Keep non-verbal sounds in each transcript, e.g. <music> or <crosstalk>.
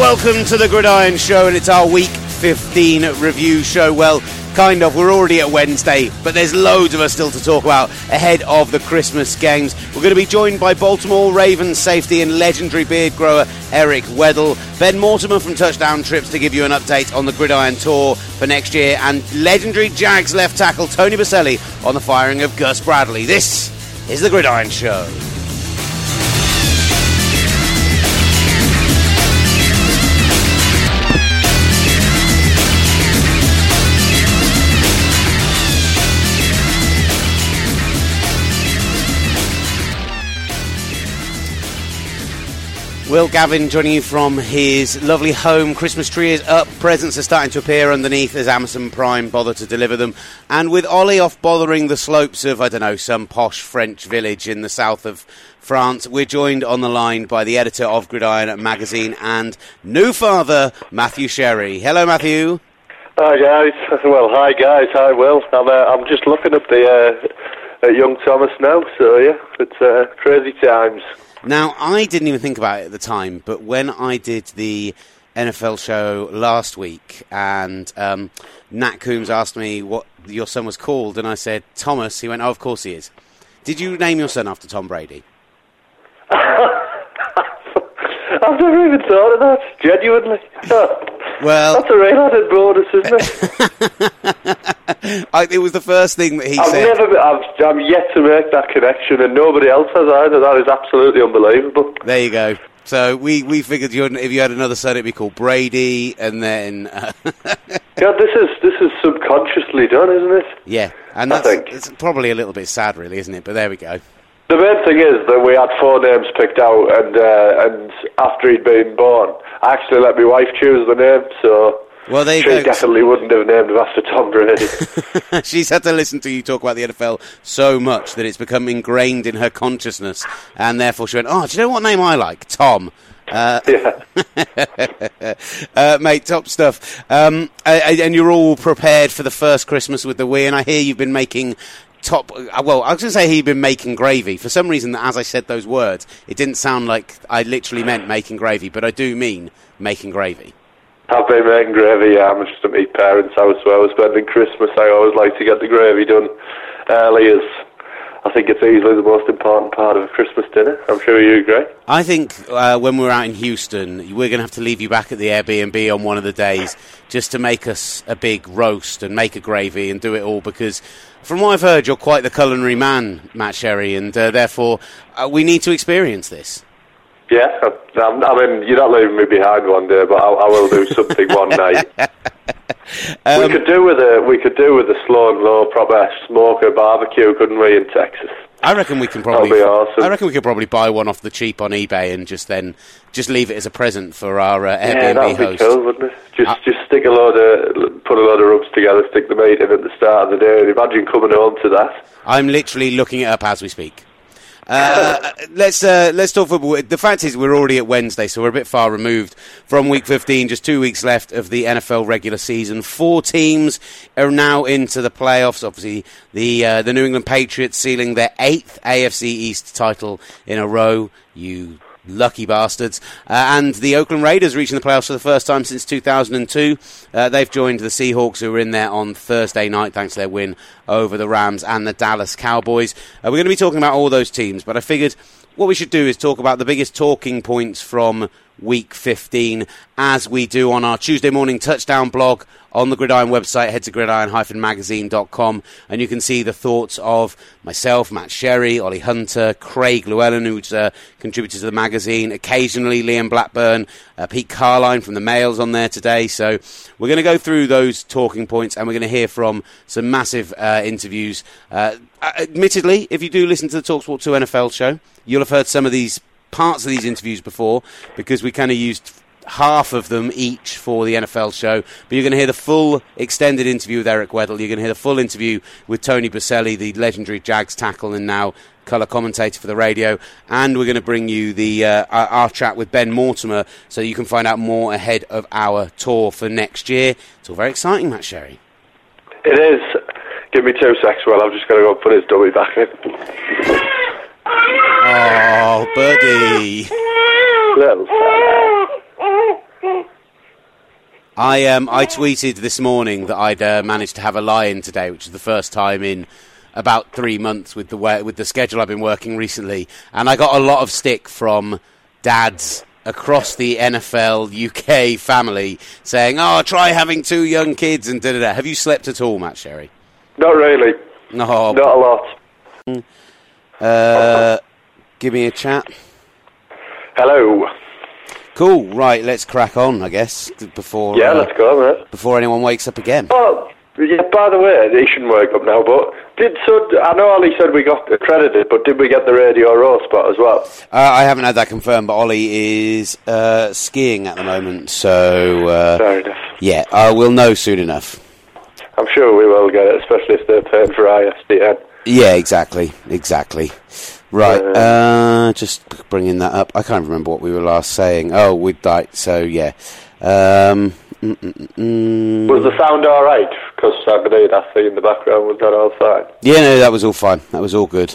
welcome to the Gridiron Show, and it's our week 15 review show. Well, kind of. We're already at Wednesday, but there's loads of us still to talk about ahead of the Christmas games. We're going to be joined by Baltimore Ravens safety and legendary beard grower Eric Weddle, Ben Mortimer from Touchdown Trips to give you an update on the Gridiron Tour for next year, and legendary Jags left tackle Tony Boselli on the firing of Gus Bradley. This is the Gridiron Show. Will Gavin joining you from his lovely home. Christmas tree is up. Presents are starting to appear underneath as Amazon Prime bother to deliver them. And with Ollie off bothering the slopes of, I don't know, some posh French village in the south of France, we're joined on the line by the editor of Gridiron magazine and new father, Matthew Sherry. Hello, Matthew. Hi guys. Well, hi guys. Hi Will. I'm uh, I'm just looking up the uh, at young Thomas now. So yeah, it's uh, crazy times. Now, I didn't even think about it at the time, but when I did the NFL show last week and um, Nat Coombs asked me what your son was called, and I said, Thomas, he went, Oh, of course he is. Did you name your son after Tom Brady? <laughs> I've never even thought of that. Genuinely. Well, that's a real added bonus, isn't it? <laughs> I, it was the first thing that he I've said. Never, I've, I'm yet to make that connection, and nobody else has either. That is absolutely unbelievable. There you go. So we, we figured you if you had another son, it'd be called Brady, and then. Uh, <laughs> yeah, this is this is subconsciously done, isn't it? Yeah, and that's it's probably a little bit sad, really, isn't it? But there we go. The main thing is that we had four names picked out, and uh, and after he'd been born, I actually let my wife choose the name, so. Well, there you she definitely wouldn't have named him after Tom Brady. <laughs> She's had to listen to you talk about the NFL so much that it's become ingrained in her consciousness, and therefore she went, "Oh, do you know what name I like? Tom." Uh, yeah. <laughs> uh, mate, top stuff. Um, and you're all prepared for the first Christmas with the Wii, and I hear you've been making top. Uh, well, I was going to say he'd been making gravy. For some reason, as I said those words, it didn't sound like I literally meant making gravy, but I do mean making gravy. I've been making gravy. Yeah, I'm just at my parents' house where I was spending Christmas. I always like to get the gravy done early, as I think it's easily the most important part of a Christmas dinner. I'm sure you agree. I think uh, when we're out in Houston, we're going to have to leave you back at the Airbnb on one of the days just to make us a big roast and make a gravy and do it all because from what I've heard, you're quite the culinary man, Matt Sherry, and uh, therefore uh, we need to experience this. Yeah, I mean, you're not leaving me behind one day, but I, I will do something one <laughs> night. um, we could do with a we could do with a slow and low proper smoker barbecue, couldn't we, in Texas? I reckon we can probably. Awesome. I reckon we could probably buy one off the cheap on eBay and just then just leave it as a present for our uh, Airbnb yeah, that'd host. be cool, wouldn't it? Just uh, just stick a load of put a load of rubs together, stick the meat in at the start of the day, and imagine coming home to that. I'm literally looking it up as we speak. Uh, let's uh, let's talk football. The fact is, we're already at Wednesday, so we're a bit far removed from Week 15. Just two weeks left of the NFL regular season. Four teams are now into the playoffs. Obviously, the uh, the New England Patriots sealing their eighth AFC East title in a row. You lucky bastards. Uh, and the Oakland Raiders reaching the playoffs for the first time since 2002. Uh, they've joined the Seahawks, who were in there on Thursday night thanks to their win over the Rams and the Dallas Cowboys. Uh, we're going to be talking about all those teams, but I figured what we should do is talk about the biggest talking points from week 15 as we do on our Tuesday morning touchdown blog on the Gridiron website. Head to gridiron-magazine.com and you can see the thoughts of myself, Matt Sherry, Ollie Hunter, Craig Llewellyn, who's a contributor to the magazine, occasionally Liam Blackburn, uh, Pete Carline from the Mails on there today. So we're going to go through those talking points and we're going to hear from some massive uh, interviews. Uh, admittedly, if you do listen to the TalkSport 2 NFL show, you'll have heard some of these parts of these interviews before because we kind of used half of them each for the NFL show. But you're going to hear the full extended interview with Eric Weddle. You're going to hear the full interview with Tony Boselli, the legendary Jags tackle and now colour commentator for the radio. And we're going to bring you the uh, our, chat with Ben Mortimer so you can find out more ahead of our tour for next year. It's all very exciting, Matt Sherry. It is. Give me two seconds, well, I'm just going to go put his dummy back in. <laughs> Oh, buddy. Little fella. I um I tweeted this morning that I'd uh, managed to have a lie-in today, which is the first time in about three months with the way, with the schedule I've been working recently, and I got a lot of stick from dads across the NFL UK family saying, "Oh, try having two young kids and da da da." Have you slept at all, Matt Sherry? Not really. No, not a lot. Uh, give me a chat. Hello. Cool. Right, let's crack on. I guess before yeah, uh, let's go, mate. Before anyone wakes up again. Oh, yeah. By the way, he shouldn't wake up now. But did so? I know Ollie said we got accredited, but did we get the Radio Row spot as well? Uh, I haven't had that confirmed, but Ollie is uh, skiing at the moment, so uh, Fair enough. yeah, uh, we'll know soon enough. I'm sure we will get it, especially if they're paying for ISDN. Yeah, exactly, exactly. Right, uh, just bringing that up. I can't remember what we were last saying. Oh, we'd like so yeah. Um, mm, mm, mm. Was the sound all right? Because I believe I see in the background was that all fine. yeah, no, that was all fine. That was all good.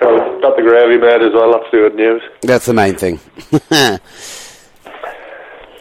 Got the gravy made as well. That's the good news. That's the main thing. <laughs>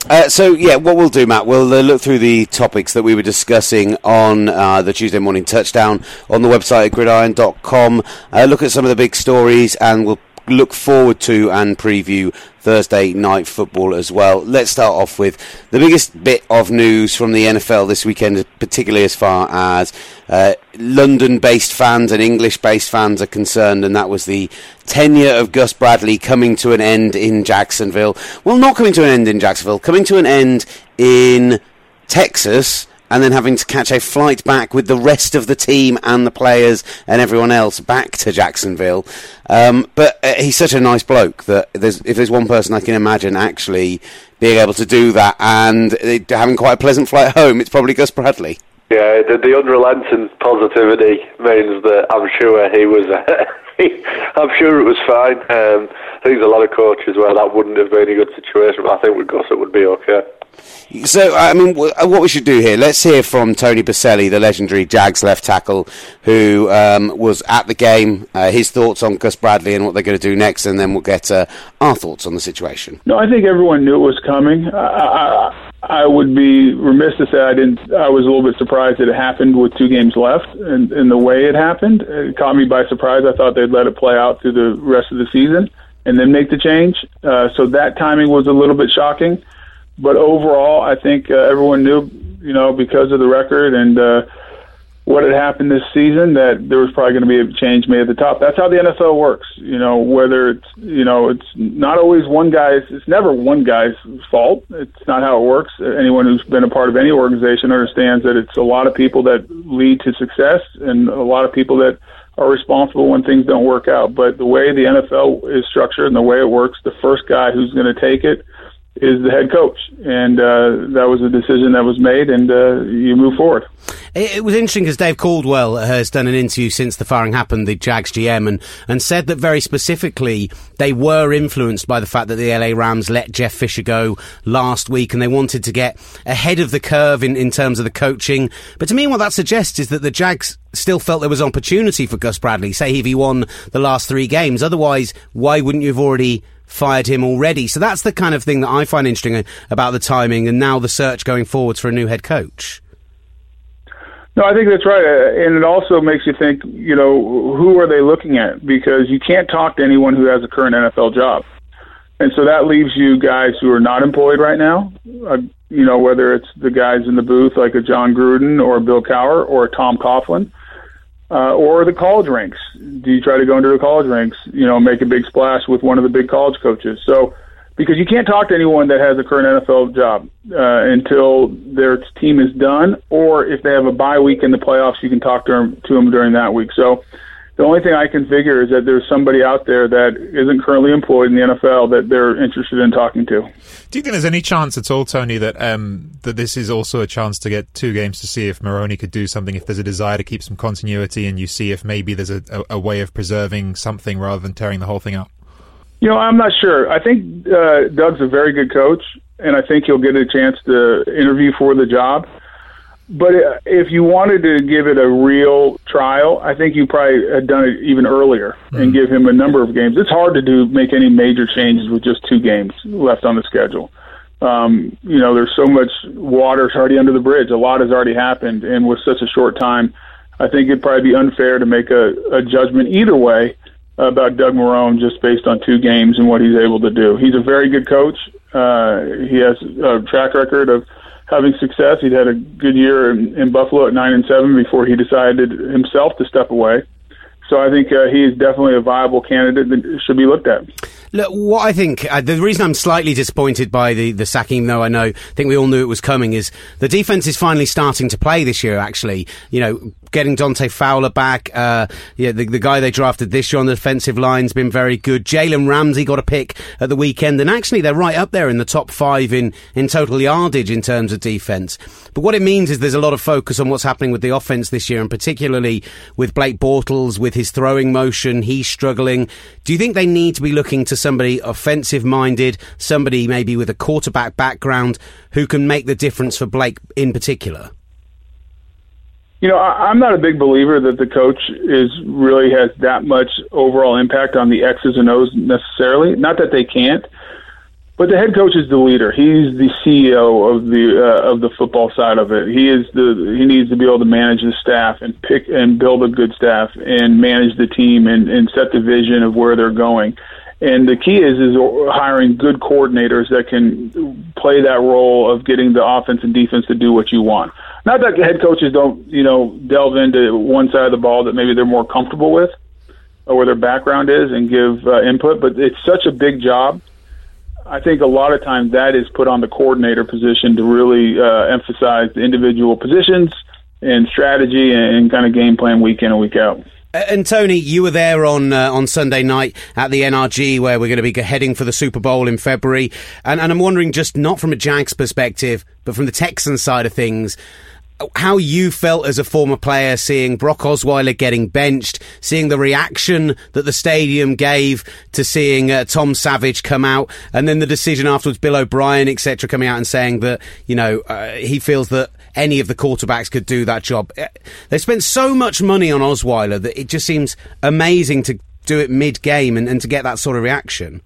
Uh, so yeah, what we'll do, Matt, we'll uh, look through the topics that we were discussing on uh, the Tuesday morning touchdown on the website at gridiron.com. Uh, look at some of the big stories, and we'll look forward to and preview Thursday night football as well. Let's start off with the biggest bit of news from the NFL this weekend, particularly as far as uh, London based fans and English based fans are concerned, and that was the tenure of Gus Bradley coming to an end in Jacksonville. Well, not coming to an end in Jacksonville, coming to an end in Texas and then having to catch a flight back with the rest of the team and the players and everyone else back to Jacksonville. Um, but uh, he's such a nice bloke that there's, if there's one person I can imagine actually being able to do that and having quite a pleasant flight home, it's probably Gus Bradley. Yeah, the, the unrelenting positivity means that I'm sure he was. <laughs> I'm sure it was fine. Um, I think there's a lot of coaches where that wouldn't have been a good situation, but I think with Gus it would be okay. So, I mean, what we should do here, let's hear from Tony Boselli, the legendary Jags left tackle, who um, was at the game, uh, his thoughts on Gus Bradley and what they're going to do next, and then we'll get uh, our thoughts on the situation. No, I think everyone knew it was coming. I, I, I would be remiss to say I didn't. I was a little bit surprised that it happened with two games left, and, and the way it happened, it caught me by surprise. I thought they'd let it play out through the rest of the season and then make the change. Uh, so that timing was a little bit shocking but overall, I think uh, everyone knew, you know, because of the record and uh, what had happened this season, that there was probably going to be a change made at the top. That's how the NFL works. You know, whether it's, you know, it's not always one guy's, it's never one guy's fault. It's not how it works. Anyone who's been a part of any organization understands that it's a lot of people that lead to success and a lot of people that are responsible when things don't work out. But the way the NFL is structured and the way it works, the first guy who's going to take it is the head coach, and uh, that was a decision that was made, and uh, you move forward. It, was interesting because Dave Caldwell has done an interview since the firing happened, the Jags GM, and, and said that very specifically they were influenced by the fact that the LA Rams let Jeff Fisher go last week, and they wanted to get ahead of the curve in, in terms of the coaching. But to me, what that suggests is that the Jags still felt there was opportunity for Gus Bradley. Say if he won the last three games, otherwise, why wouldn't you have already? Fired him already. So that's the kind of thing that I find interesting about the timing and now the search going forwards for a new head coach. No, I think that's right, uh, and it also makes you think. You know, who are they looking at? Because you can't talk to anyone who has a current NFL job, and so that leaves you guys who are not employed right now. Uh, you know, whether it's the guys in the booth like a Jon Gruden or Bill Cowher or Tom Coughlin uh, or the college ranks. Do you try to go into the college ranks? You know, make a big splash with one of the big college coaches. So, because you can't talk to anyone that has a current NFL job uh, until their team is done, or if they have a bye week in the playoffs, you can talk to them to them during that week. So, the only thing I can figure is that there's somebody out there that isn't currently employed in the NFL that they're interested in talking to. Do you think there's any chance at all, Tony, that um, that this is also a chance to get two games to see if Marrone could do something, if there's a desire to keep some continuity, and you see if maybe there's a, a, a way of preserving something rather than tearing the whole thing up? You know, I'm not sure. I think uh, Doug's a very good coach, and I think he'll get a chance to interview for the job. But uh, if you wanted to give it a real trial, I think you probably had done it even earlier mm. and give him a number of games. It's hard to do make any major changes with just two games left on the schedule. Um, you know, there's so much water already under the bridge. A lot has already happened, and with such a short time, I think it'd probably be unfair to make a, a judgment either way about Doug Marrone just based on two games and what he's able to do. He's a very good coach. Uh, he has a track record of having success. He'd had a good year in, in Buffalo at nine and seven before he decided himself to step away. So I think uh, he is definitely a viable candidate that should be looked at. Look, what I think uh, the reason I'm slightly disappointed by the the sacking, though I know, I think we all knew it was coming, is the defense is finally starting to play this year. Actually, you know, getting Dante Fowler back, uh, yeah, the, the guy they drafted this year on the defensive line's been very good. Jalen Ramsey got a pick at the weekend, and actually they're right up there in the top five in in total yardage in terms of defense. But what it means is there's a lot of focus on what's happening with the offense this year, and particularly with Blake Bortles with his throwing motion, he's struggling. Do you think they need to be looking to somebody offensive minded, somebody maybe with a quarterback background who can make the difference for Blake in particular? You know, I, I'm not a big believer that the coach is really has that much overall impact on the X's and O's necessarily. Not that they can't, but the head coach is the leader. He's the CEO of the uh, of the football side of it. He is the he needs to be able to manage the staff and pick and build a good staff and manage the team and, and set the vision of where they're going. And the key is is hiring good coordinators that can play that role of getting the offense and defense to do what you want. Not that the head coaches don't you know delve into one side of the ball that maybe they're more comfortable with or where their background is and give uh, input, but it's such a big job I think a lot of times that is put on the coordinator position to really uh, emphasize the individual positions and strategy and kind of game plan week in and week out. And Tony, you were there on uh, on Sunday night at the NRG, where we're going to be heading for the Super Bowl in February. And, and I'm wondering, just not from a Jags perspective, but from the Texans side of things, how you felt as a former player seeing Brock Osweiler getting benched, seeing the reaction that the stadium gave to seeing uh, Tom Savage come out, and then the decision afterwards, Bill O'Brien, etc., coming out and saying that you know uh, he feels that any of the quarterbacks could do that job. Uh, they spent so much money on Osweiler that it just seems amazing to do it mid game and, and to get that sort of reaction.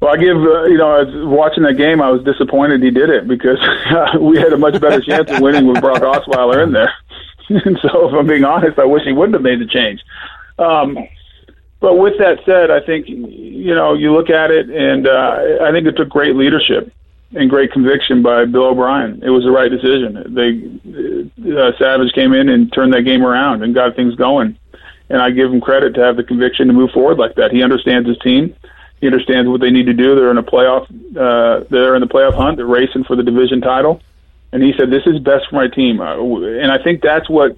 Well, I give uh, you know, watching that game, I was disappointed he did it because <laughs> we had a much better chance of winning with Brock Osweiler in there. <laughs> and so, if I'm being honest, I wish he wouldn't have made the change. Um, but with that said, I think you know you look at it, and uh, I think it took great leadership and great conviction by Bill O'Brien. It was the right decision. They uh, Savage came in and turned that game around and got things going, and I give him credit to have the conviction to move forward like that. He understands his team he understands what they need to do. They're in a playoff. Uh, they're in the playoff hunt. They're racing for the division title, and he said, "This is best for my team." Uh, and I think that's what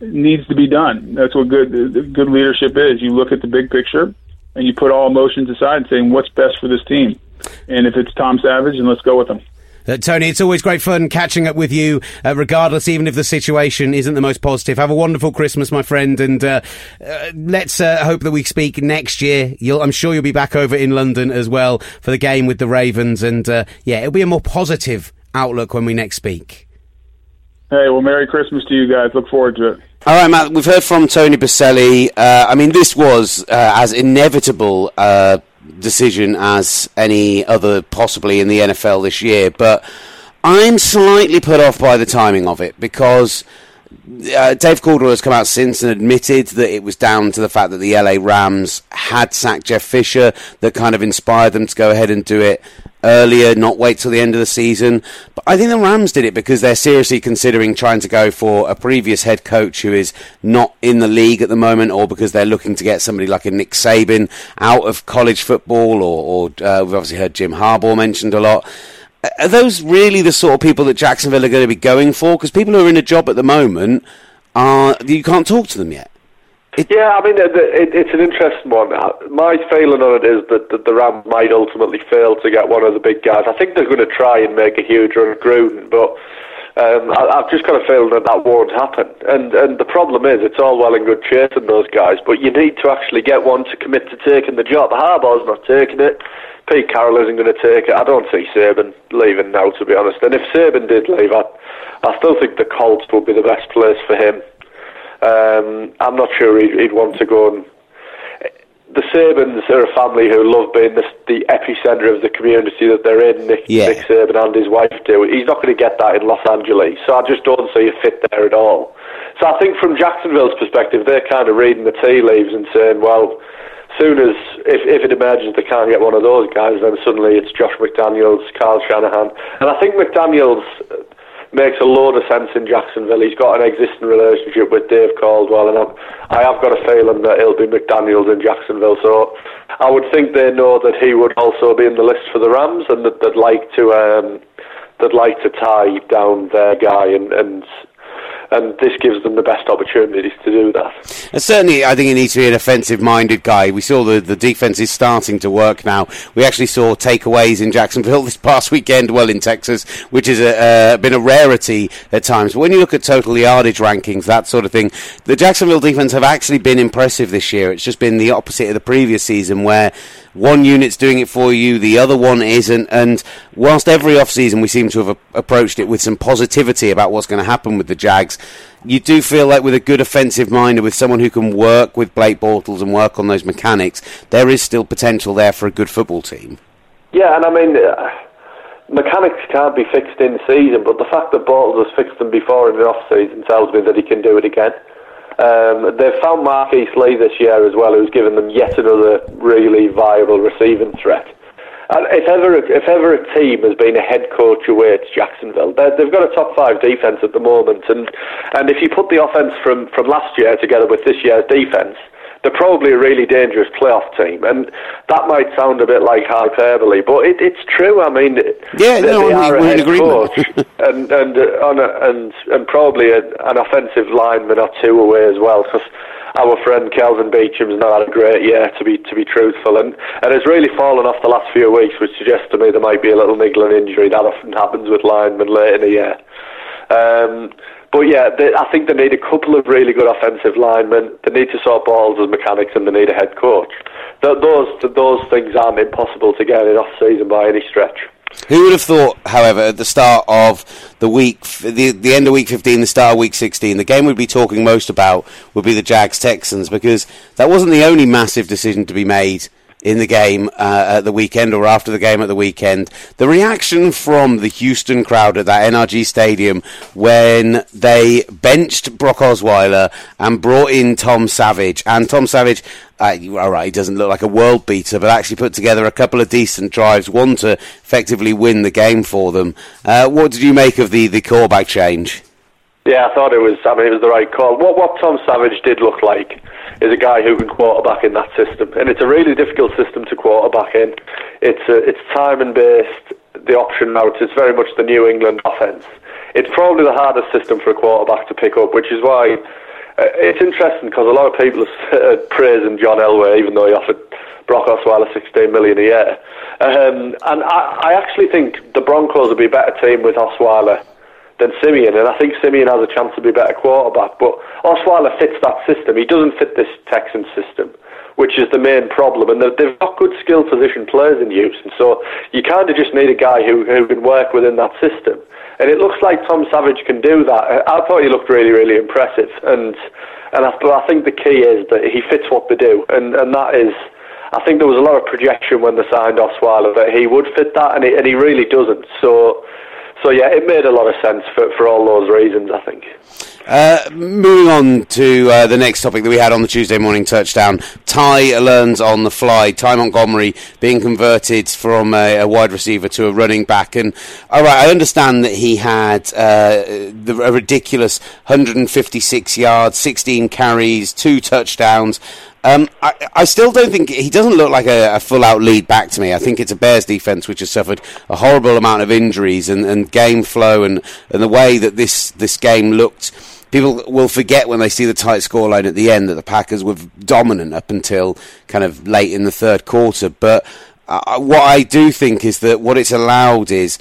needs to be done. That's what good good leadership is. You look at the big picture, and you put all emotions aside and saying, "What's best for this team?" And if it's Tom Savage, then let's go with him. Uh, Tony, it's always great fun catching up with you, uh, regardless, even if the situation isn't the most positive. Have a wonderful Christmas, my friend, and uh, uh let's uh, hope that we speak next year. You'll, I'm sure you'll be back over in London as well for the game with the Ravens, and uh, yeah, it'll be a more positive outlook when we next speak. Hey, well, Merry Christmas to you guys. Look forward to it. All right, Matt. We've heard from Tony Boselli. I mean, this was as inevitable decision as any other possibly in the NFL this year, but I'm slightly put off by the timing of it because uh, Dave Caldwell has come out since and admitted that it was down to the fact that the LA Rams had sacked Jeff Fisher that kind of inspired them to go ahead and do it earlier, not wait till the end of the season. But I think the Rams did it because they're seriously considering trying to go for a previous head coach who is not in the league at the moment, or because they're looking to get somebody like a Nick Saban out of college football, or, or uh, we've obviously heard Jim Harbaugh mentioned a lot. Are those really the sort of people that Jacksonville are going to be going for? Because people who are in a job at the moment are you can't talk to them yet. It, yeah, I mean, it, it, it's an interesting one. Uh, my feeling on it is that, that the Rams might ultimately fail to get one of the big guys. I think they're going to try and make a huge run Gruden, but um, I, I've just got a feeling that that won't happen. And and the problem is, it's all well and good chasing those guys, but you need to actually get one to commit to taking the job. Harbaugh's not taking it. Pete Carroll isn't going to take it. I don't see Saban leaving now, to be honest. And if Saban did leave, I, I still think the Colts would be the best place for him. Um, I'm not sure he'd, he'd want to go and the Sabans are a family who love being the, the epicenter of the community that they're in. Nick, yeah. Nick Saban and his wife do. He's not going to get that in Los Angeles, so I just don't see a fit there at all. So I think from Jacksonville's perspective, they're kind of reading the tea leaves and saying, well, soon as if, if it emerges they can't get one of those guys, then suddenly it's Josh McDaniels, Kyle Shanahan, and I think McDaniels makes a load of sense in Jacksonville. He's got an existing relationship with Dave Caldwell, and I'm, I have got a feeling that it'll be McDaniels in Jacksonville. So I would think they know that he would also be in the list for the Rams, and that they'd like to um, they'd like to tie down their guy and, and and this gives them the best opportunities to do that. And certainly, I think he needs to be an offensive-minded guy. We saw the the defense is starting to work now. We actually saw takeaways in Jacksonville <laughs> this past weekend, well in Texas, which has uh, been a rarity at times. But when you look at total yardage rankings, that sort of thing, the Jacksonville defense have actually been impressive this year. It's just been the opposite of the previous season, where one unit's doing it for you, the other one isn't. And whilst every off-season we seem to have approached it with some positivity about what's going to happen with the Jags, you do feel like with a good offensive mind and with someone who can work with Blake Bortles and work on those mechanics, there is still potential there for a good football team. Yeah, and I mean, uh, mechanics can't be fixed in season, but the fact that Bortles has fixed them before in the off season tells me that he can do it again. Um, they've found Marquise Lee this year as well, who's given them yet another really viable receiving threat. And if ever, if ever a team has been a head coach away, it's Jacksonville. they have got a top five defense at the moment, and and if you put the offense from from last year together with this year's defense, they're probably a really dangerous playoff team, and that might sound a bit like hyperbole, but it, it's true. I mean, yeah, they, no, they are we're a head coach, <laughs> and and uh, a, and and probably a, an offensive lineman or two away as well, because our friend Kelvin Beachum's not had a great year to be to be truthful, and and has really fallen off the last few weeks, which suggests to me there might be a little niggling injury that often happens with linemen late in the year. Um, but yeah, they, I think they need a couple of really good offensive linemen. They need to sort Bortles's mechanics, and they need a head coach. Th- those those things aren't impossible to get in off season by any stretch. Who would have thought, however, at the start of the week, the, the end of week 15, the start of week 16, the game we'd be talking most about would be the Jags Texans because that wasn't the only massive decision to be made in the game uh, at the weekend or after the game at the weekend. The reaction from the Houston crowd at that NRG Stadium when they benched Brock Osweiler and brought in Tom Savage. And Tom Savage, uh, all right, he doesn't look like a world beater, but actually put together a couple of decent drives, one to effectively win the game for them. Uh, what did you make of the, the callback change? Yeah, I thought it was. I mean, it was the right call. What what Tom Savage did look like is a guy who can quarterback in that system, and it's a really difficult system to quarterback in. It's a, it's timing based. The option routes. It's very much the New England offense. It's probably the hardest system for a quarterback to pick up, which is why uh, it's interesting because a lot of people <laughs> are praising John Elway, even though he offered Brock Osweiler 16 million a year. Um, and I, I actually think the Broncos would be a better team with Osweiler than Siemian, and I think Siemian has a chance to be a better quarterback. But Osweiler fits that system. He doesn't fit this Texan system, which is the main problem. And they've got good skill position players in Houston, so you kind of just need a guy who, who can work within that system. And it looks like Tom Savage can do that. Uh, I thought he looked really, really impressive, and and I, I think the key is that he fits what they do, and and that is. I think there was a lot of projection when they signed Osweiler that he would fit that, and he, and he really doesn't. So so yeah, it made a lot of sense for, for all those reasons, I think. Uh, moving on to uh, the next topic that we had on the Tuesday morning touchdown. Ty learns on the fly. Ty Montgomery being converted from a, a wide receiver to a running back. And all right, I understand that he had uh, the, a ridiculous 156 yards, 16 carries, two touchdowns. Um, I, I, still don't think he doesn't look like a, a, full out lead back to me. I think it's a Bears defense which has suffered a horrible amount of injuries and, and game flow and, and the way that this, this game looked. People will forget when they see the tight scoreline at the end that the Packers were dominant up until kind of late in the third quarter. But uh, what I do think is that what it's allowed is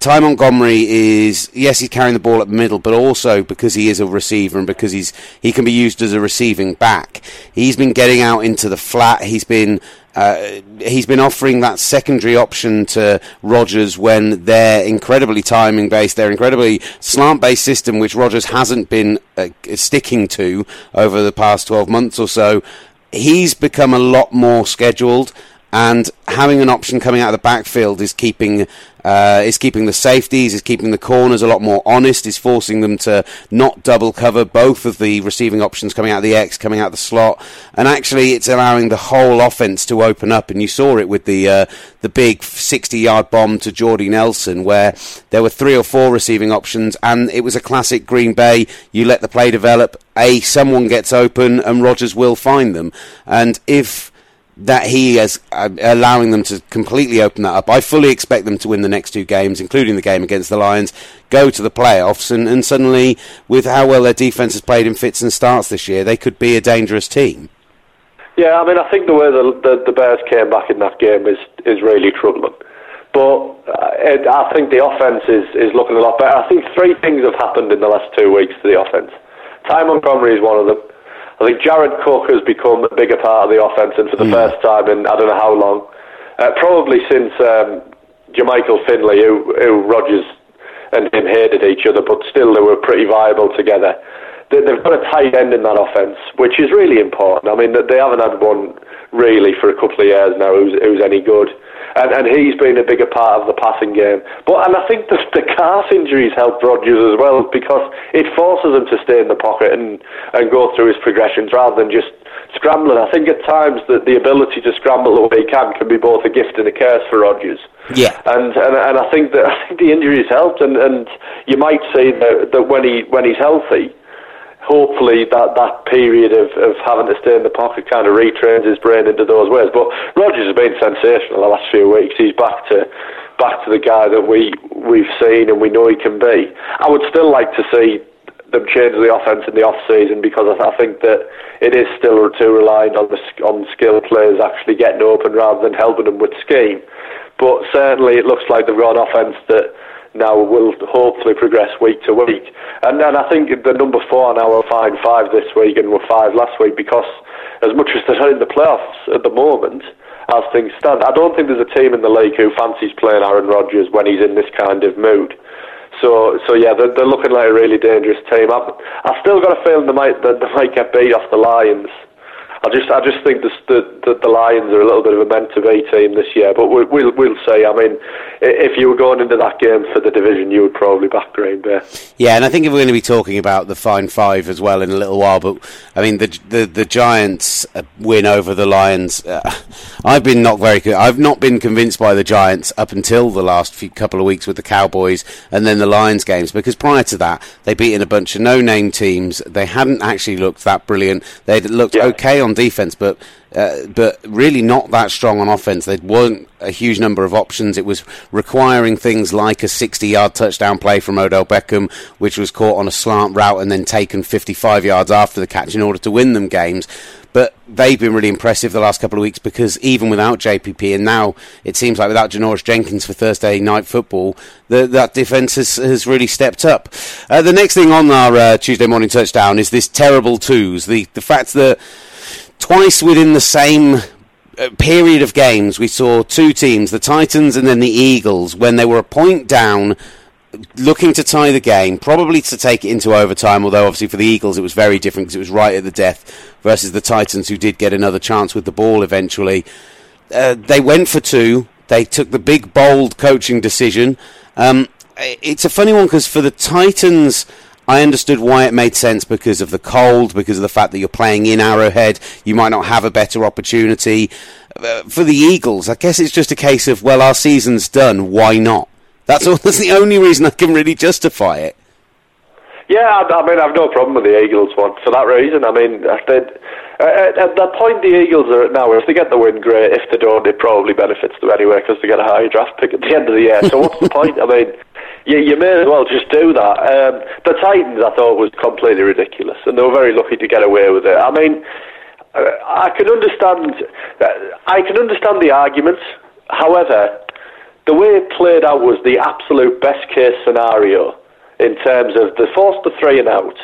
Ty Montgomery is yes, he's carrying the ball at the middle, but also because he is a receiver and because he's he can be used as a receiving back. He's been getting out into the flat. He's been uh, he's been offering that secondary option to Rodgers when they're incredibly timing based, they're incredibly slant based system, which Rodgers hasn't been uh, sticking to over the past 12 months or so. He's become a lot more scheduled and having an option coming out of the backfield is keeping uh, is keeping the safeties, is keeping the corners a lot more honest, is forcing them to not double cover both of the receiving options coming out of the X, coming out of the slot, and actually it's allowing the whole offense to open up. And you saw it with the uh, the big 60 yard bomb to Jordy Nelson, where there were three or four receiving options, and it was a classic Green Bay. You let the play develop. A someone gets open, and Rodgers will find them. And if that he is uh, allowing them to completely open that up. I fully expect them to win the next two games, including the game against the Lions, go to the playoffs, and, and suddenly, with how well their defence has played in fits and starts this year, they could be a dangerous team. Yeah, I mean, I think the way the, the, the Bears came back in that game is, is really troubling. But uh, it, I think the offense is, is looking a lot better. I think three things have happened in the last two weeks to the offense. Ty Montgomery is one of them. I think Jared Cook has become a bigger part of the offense, and for the mm. first time in I don't know how long, uh, probably since um, Jermichael Finley, who, who Rodgers and him hated each other, but still they were pretty viable together. They, they've got a tight end in that offense, which is really important. I mean, they haven't had one really for a couple of years now who's, who's any good and, and he's been a bigger part of the passing game. But and I think the, the calf injuries helped Rodgers as well because it forces him to stay in the pocket and, and go through his progressions rather than just scrambling. I think at times that the ability to scramble the way he can can be both a gift and a curse for Rodgers. Yeah, and and, and I think that <laughs> I think the injuries helped, and, and you might say that, that when he when he's healthy hopefully that, that period of, of having to stay in the pocket kind of retrains his brain into those ways. But Rodgers has been sensational the last few weeks. He's back to back to the guy that we we've seen and we know he can be. I would still like to see them change the offense in the off season because I, I think that it is still too reliant on the on skilled players actually getting open rather than helping them with scheme. But certainly it looks like they've got an offense that now will hopefully progress week to week. And then I think the number four now will find five this week and were five last week because as much as they're in the playoffs at the moment, as things stand, I don't think there's a team in the league who fancies playing Aaron Rodgers when he's in this kind of mood. So, so yeah, they're, they're looking like a really dangerous team. I've, I've still got a feeling they might they might get beat off the Lions. I just I just think the, the the Lions are a little bit of a meant to be team this year, but we'll, we'll we'll see. I mean, if you were going into that game for the division, you would probably back Green Bay. Yeah, and I think if we're going to be talking about the fine five as well in a little while, but I mean the the, the Giants uh, win over the Lions. Uh, I've been not very good. I've not been convinced by the Giants up until the last few couple of weeks with the Cowboys and then the Lions games because prior to that they beat in a bunch of no name teams. They hadn't actually looked that brilliant. They'd looked yeah. okay on defense, but uh, but really not that strong on offense. There weren't a huge number of options. It was requiring things like a 60-yard touchdown play from Odell Beckham, which was caught on a slant route and then taken 55 yards after the catch in order to win them games. But they've been really impressive the last couple of weeks because even without JPP and now it seems like without Janoris Jenkins for Thursday night football, the, that defence has, has really stepped up. Uh, the next thing on our uh, Tuesday morning touchdown is this terrible twos. The the fact that twice within the same uh, period of games, we saw two teams, the Titans and then the Eagles, when they were a point down, looking to tie the game, probably to take it into overtime, although obviously for the Eagles it was very different because it was right at the death versus the Titans who did get another chance with the ball eventually. Uh, they went for two. They took the big, bold coaching decision. Um, it's a funny one because for the Titans, I understood why it made sense because of the cold, because of the fact that you're playing in Arrowhead. You might not have a better opportunity. Uh, for the Eagles, I guess it's just a case of, well, our season's done. Why not? That's, all, <laughs> that's the only reason I can really justify it. Yeah, I, I mean, I've no problem with the Eagles one for that reason. I mean, at, at that point the Eagles are at now, if they get the win, great. If they don't, it probably benefits them anyway because they get a high draft pick at the end of the year. So what's the point? I mean, you, you may as well just do that. Um, the Titans, I thought, was completely ridiculous, and they were very lucky to get away with it. I mean, uh, I can understand. Uh, I can understand the arguments. However, the way it played out was the absolute best case scenario in terms of they forced the three and out.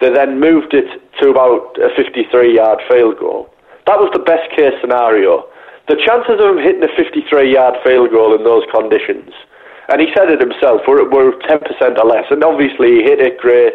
They then moved it to about a 53 yard field goal. That was the best case scenario. The chances of him hitting a 53 yard field goal in those conditions and he said it himself, we're, we're 10% or less. And obviously, he hit it great.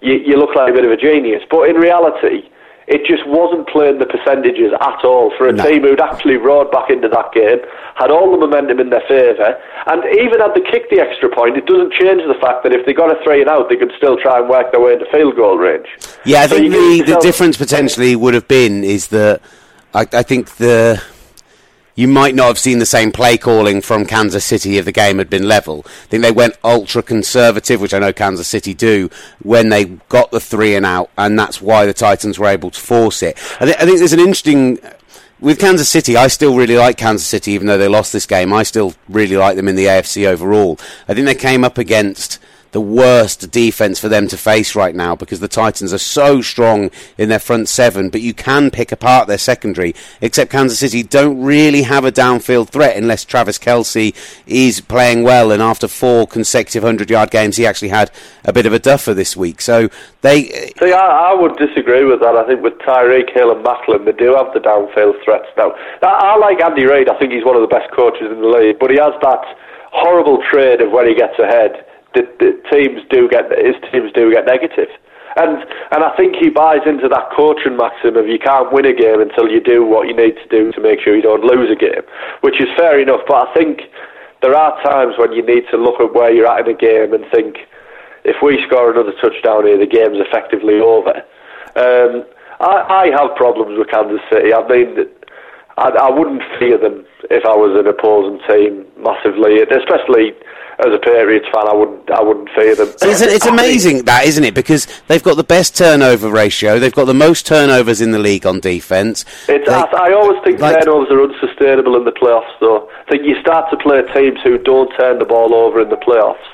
You, you look like a bit of a genius. But in reality, it just wasn't playing the percentages at all for a no. team who'd actually roared back into that game, had all the momentum in their favour, and even had they kicked the extra point, it doesn't change the fact that if they got a three and out, they could still try and work their way into field goal range. Yeah, I so think the, the difference potentially would have been is that I, I think the you might not have seen the same play calling from Kansas City if the game had been level. I think they went ultra conservative, which I know Kansas City do, when they got the three and out, and that's why the Titans were able to force it. I, th- I think there's an interesting. With Kansas City, I still really like Kansas City, even though they lost this game. I still really like them in the AFC overall. I think they came up against the worst defense for them to face right now because the Titans are so strong in their front seven, but you can pick apart their secondary. Except Kansas City don't really have a downfield threat unless Travis Kelce is playing well. And after four consecutive hundred-yard games, he actually had a bit of a duffer this week. So they. See, I, I would disagree with that. I think with Tyreek Hill and Maclin, they do have the downfield threats now. I, I like Andy Reid. I think he's one of the best coaches in the league, but he has that horrible trade of when he gets ahead the, the teams do get his teams do get negative. And and I think he buys into that coaching maxim of you can't win a game until you do what you need to do to make sure you don't lose a game, which is fair enough. But I think there are times when you need to look at where you're at in a game and think, if we score another touchdown here, the game's effectively over. Um, I, I have problems with Kansas City. I mean, I, I wouldn't fear them if I was an opposing team massively, especially as a Patriots fan, I wouldn't, I wouldn't fear them. It's, it's amazing that, isn't it? Because they've got the best turnover ratio. They've got the most turnovers in the league on defence. It's, they, I, always think like, turnovers are unsustainable in the playoffs, though. I think you start to play teams who don't turn the ball over in the playoffs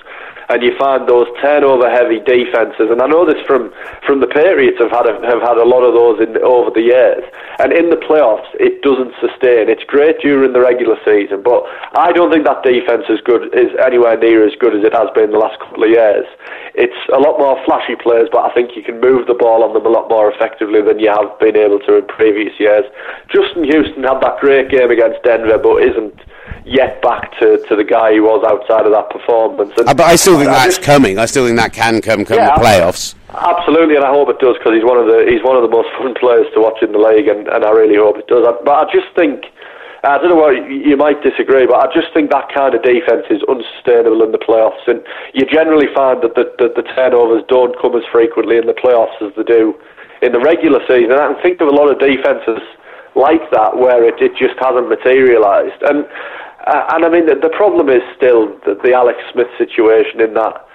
and you find those turnover heavy defenses. And I know this from from the Patriots have had a, have had a lot of those in over the years. And in the playoffs, it doesn't sustain. It's great during the regular season, but I don't think that defense is good is anywhere near as good as it has been the last couple of years. It's a lot more flashy players, but I think you can move the ball on them a lot more effectively than you have been able to in previous years. Justin Houston had that great game against Denver, but isn't yet back to, to the guy he was outside of that performance. And, uh, but I still think I that's just, coming. I still think that can come come yeah, the playoffs. Absolutely, and I hope it does because he's one of the he's one of the most <laughs> fun players to watch in the league, and, and I really hope it does. But I just think. I don't know why you might disagree, but I just think that kind of defense is unsustainable in the playoffs, and you generally find that the, the, the turnovers don't come as frequently in the playoffs as they do in the regular season. And I can think of a lot of defenses like that where it, it just hasn't materialised. And uh, and I mean, the, the problem is still the, the Alex Smith situation in that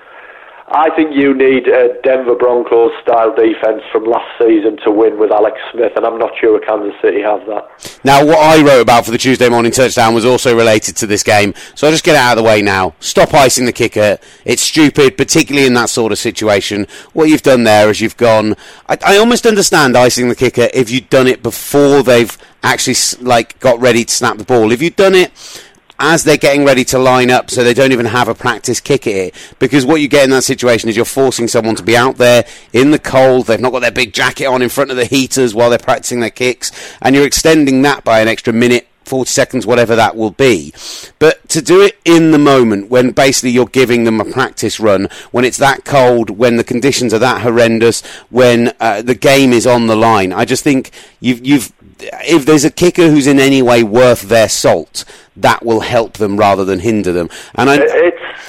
I think you need a Denver Broncos style defense from last season to win with Alex Smith, and I'm not sure Kansas City have that. Now, what I wrote about for the Tuesday morning touchdown was also related to this game, so I'll just get it out of the way now. Stop icing the kicker. It's stupid, particularly in that sort of situation. What you've done there is you've gone. I, I almost understand icing the kicker if you'd done it before they've actually like got ready to snap the ball. If you'd done it as they're getting ready to line up so they don't even have a practice kick at it. Because what you get in that situation is you're forcing someone to be out there in the cold, they've not got their big jacket on in front of the heaters while they're practicing their kicks, and you're extending that by an extra minute 40 seconds, whatever that will be. But to do it in the moment when basically you're giving them a practice run, when it's that cold, when the conditions are that horrendous, when uh, the game is on the line, I just think you've, you've, if there's a kicker who's in any way worth their salt, that will help them rather than hinder them. And I,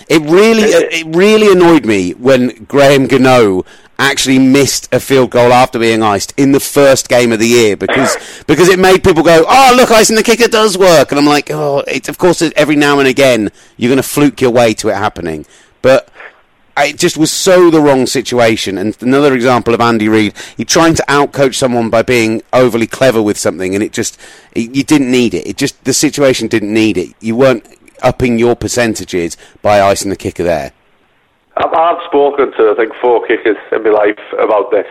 it really, it really annoyed me when Graham Gano actually missed a field goal after being iced in the first game of the year because <laughs> because it made people go, oh look, icing the kicker does work, and I'm like, oh, it, of course, every now and again you're going to fluke your way to it happening, but it just was so the wrong situation. And another example of Andy Reid, he trying to outcoach someone by being overly clever with something, and it just it, you didn't need it. It just the situation didn't need it. You weren't upping your percentages by icing the kicker there. I've, I've spoken to I think four kickers in my life about this.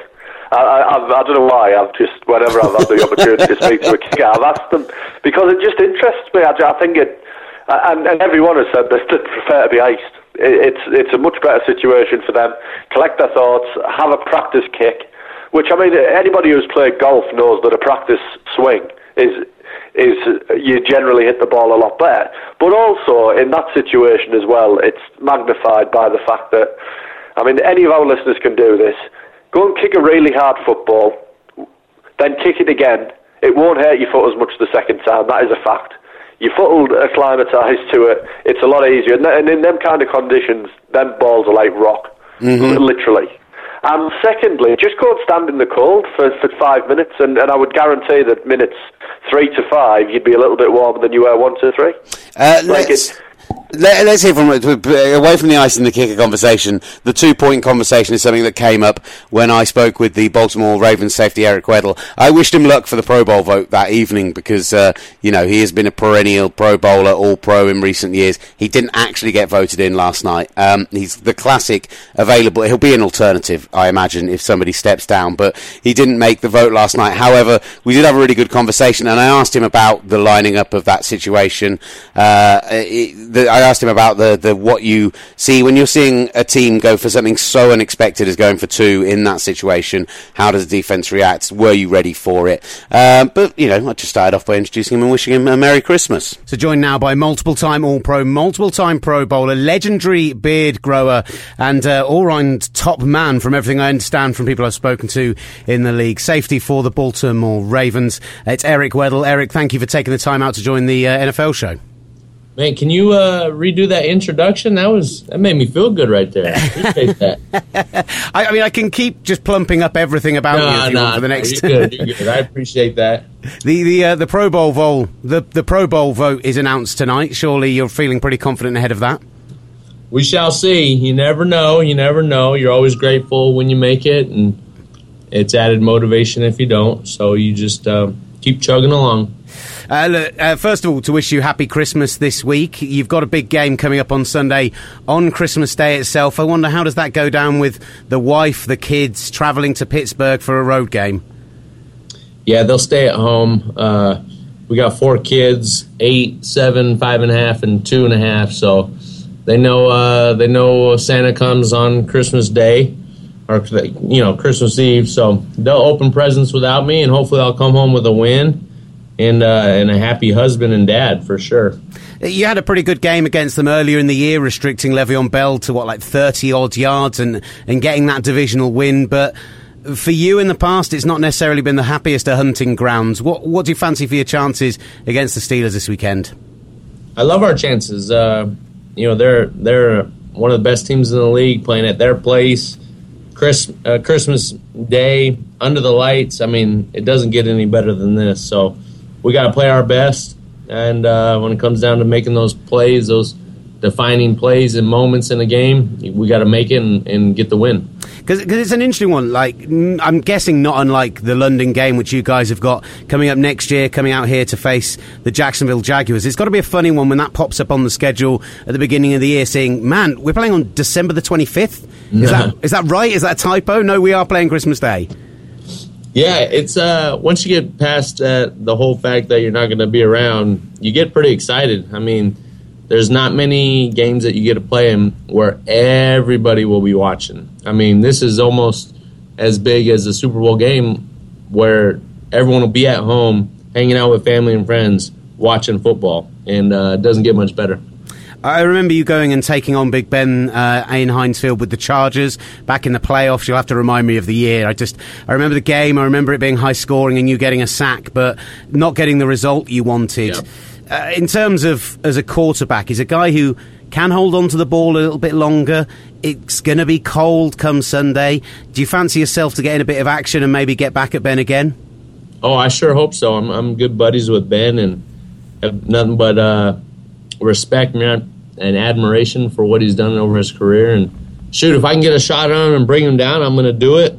I, I, I don't know why. I've just whenever I've had the opportunity to speak to a kicker, I've asked them because it just interests me. I, I think it, and, and everyone has said this. They prefer to be iced it's it's a much better situation for them. Collect their thoughts, have a practice kick, which I mean anybody who's played golf knows that a practice swing is is you generally hit the ball a lot better. But also in that situation as well, it's magnified by the fact that I mean any of our listeners can do this. Go and kick a really hard football. then kick it again. It won't hurt your foot as much the second time. That is a fact. Your foot will acclimatise to it. It's a lot easier. And in them kind of conditions, them balls are like rock, mm-hmm. literally. And secondly, just go and stand in the cold for, for five minutes, and, and I would guarantee that minutes three to five, you'd be a little bit warmer than you were one to three. Uh, like let's, let, us hear from away from the ice and the kicker conversation. The two point conversation is something that came up when I spoke with the Baltimore Ravens safety Eric Weddle. I wished him luck for the Pro Bowl vote that evening because uh, you know he has been a perennial Pro Bowler, All Pro in recent years. He didn't actually get voted in last night. Um, he's the classic available. He'll be an alternative, I imagine, if somebody steps down. But he didn't make the vote last night. However, we did have a really good conversation, and I asked him about the lining up of that situation. Uh, it, the, I asked him about the, the what you see when you're seeing a team go for something so unexpected as going for two in that situation. How does the defense react? Were you ready for it? Um, but you know, I just started off by introducing him and wishing him a Merry Christmas. So joined now by multiple-time All-Pro, multiple-time Pro Bowler, legendary beard grower, and uh, all-round top man from everything I understand from people I've spoken to in the league. Safety for the Baltimore Ravens. It's Eric Weddle. Eric, thank you for taking the time out to join the uh, NFL show. Man, can you uh, redo that introduction? That was that made me feel good right there. I appreciate <laughs> that. I, I, mean, I can keep just plumping up everything about no, you, if you no, for the next. You're good. You're good. I appreciate that. <laughs> The the uh, the Pro Bowl vote the the Pro Bowl vote is announced tonight. Surely you're feeling pretty confident ahead of that. We shall see. You never know. You never know. You're always grateful when you make it, and it's added motivation if you don't. So you just uh, keep chugging along. Uh, look, uh, first of all, to wish you happy Christmas this week. You've got a big game coming up on Sunday on Christmas Day itself. I wonder how does that go down with the wife, the kids, travelling to Pittsburgh for a road game? Yeah, they'll stay at home. Uh, we got four kids: eight, seven, five and a half, and two and a half. So they know uh, they know Santa comes on Christmas Day or you know Christmas Eve. So they'll open presents without me, and hopefully I'll come home with a win and uh, and a happy husband and dad for sure. You had a pretty good game against them earlier in the year, restricting Le'Veon Bell to what like thirty odd yards and and getting that divisional win, but. For you in the past, it's not necessarily been the happiest of hunting grounds. What what do you fancy for your chances against the Steelers this weekend? I love our chances. Uh, you know, they're they're one of the best teams in the league, playing at their place. Chris, uh, Christmas Day under the lights. I mean, it doesn't get any better than this. So we got to play our best. And uh, when it comes down to making those plays, those defining plays and moments in a game, we got to make it and, and, get the win. Because it's an interesting one. Like I'm guessing, not unlike the London game, which you guys have got coming up next year, coming out here to face the Jacksonville Jaguars. It's got to be a funny one when that pops up on the schedule at the beginning of the year, saying, "Man, we're playing on December the 25th." Is that is that right? Is that a typo? No, we are playing Christmas Day. Yeah, it's uh once you get past the whole fact that you're not going to be around, you get pretty excited. I mean, there's not many games that you get to play in where everybody will be watching. I mean, this is almost as big as a Super Bowl game where everyone will be at home hanging out with family and friends watching football, and uh, it doesn't get much better. I remember you going and taking on Big Ben uh, in Heinz Field with the Chargers back in the playoffs. You'll have to remind me of the year. I just I remember the game. I remember it being high scoring and you getting a sack, but not getting the result you wanted. Uh, in terms of as a quarterback, he's a guy who can hold on to the ball a little bit longer. It's going to be cold come Sunday. Do you fancy yourself to get in a bit of action and maybe get back at Ben again? Oh, I sure hope so. I'm, I'm good buddies with Ben and have nothing but uh, respect, man and admiration for what he's done over his career. And shoot, if I can get a shot on him and bring him down, I'm going to do it.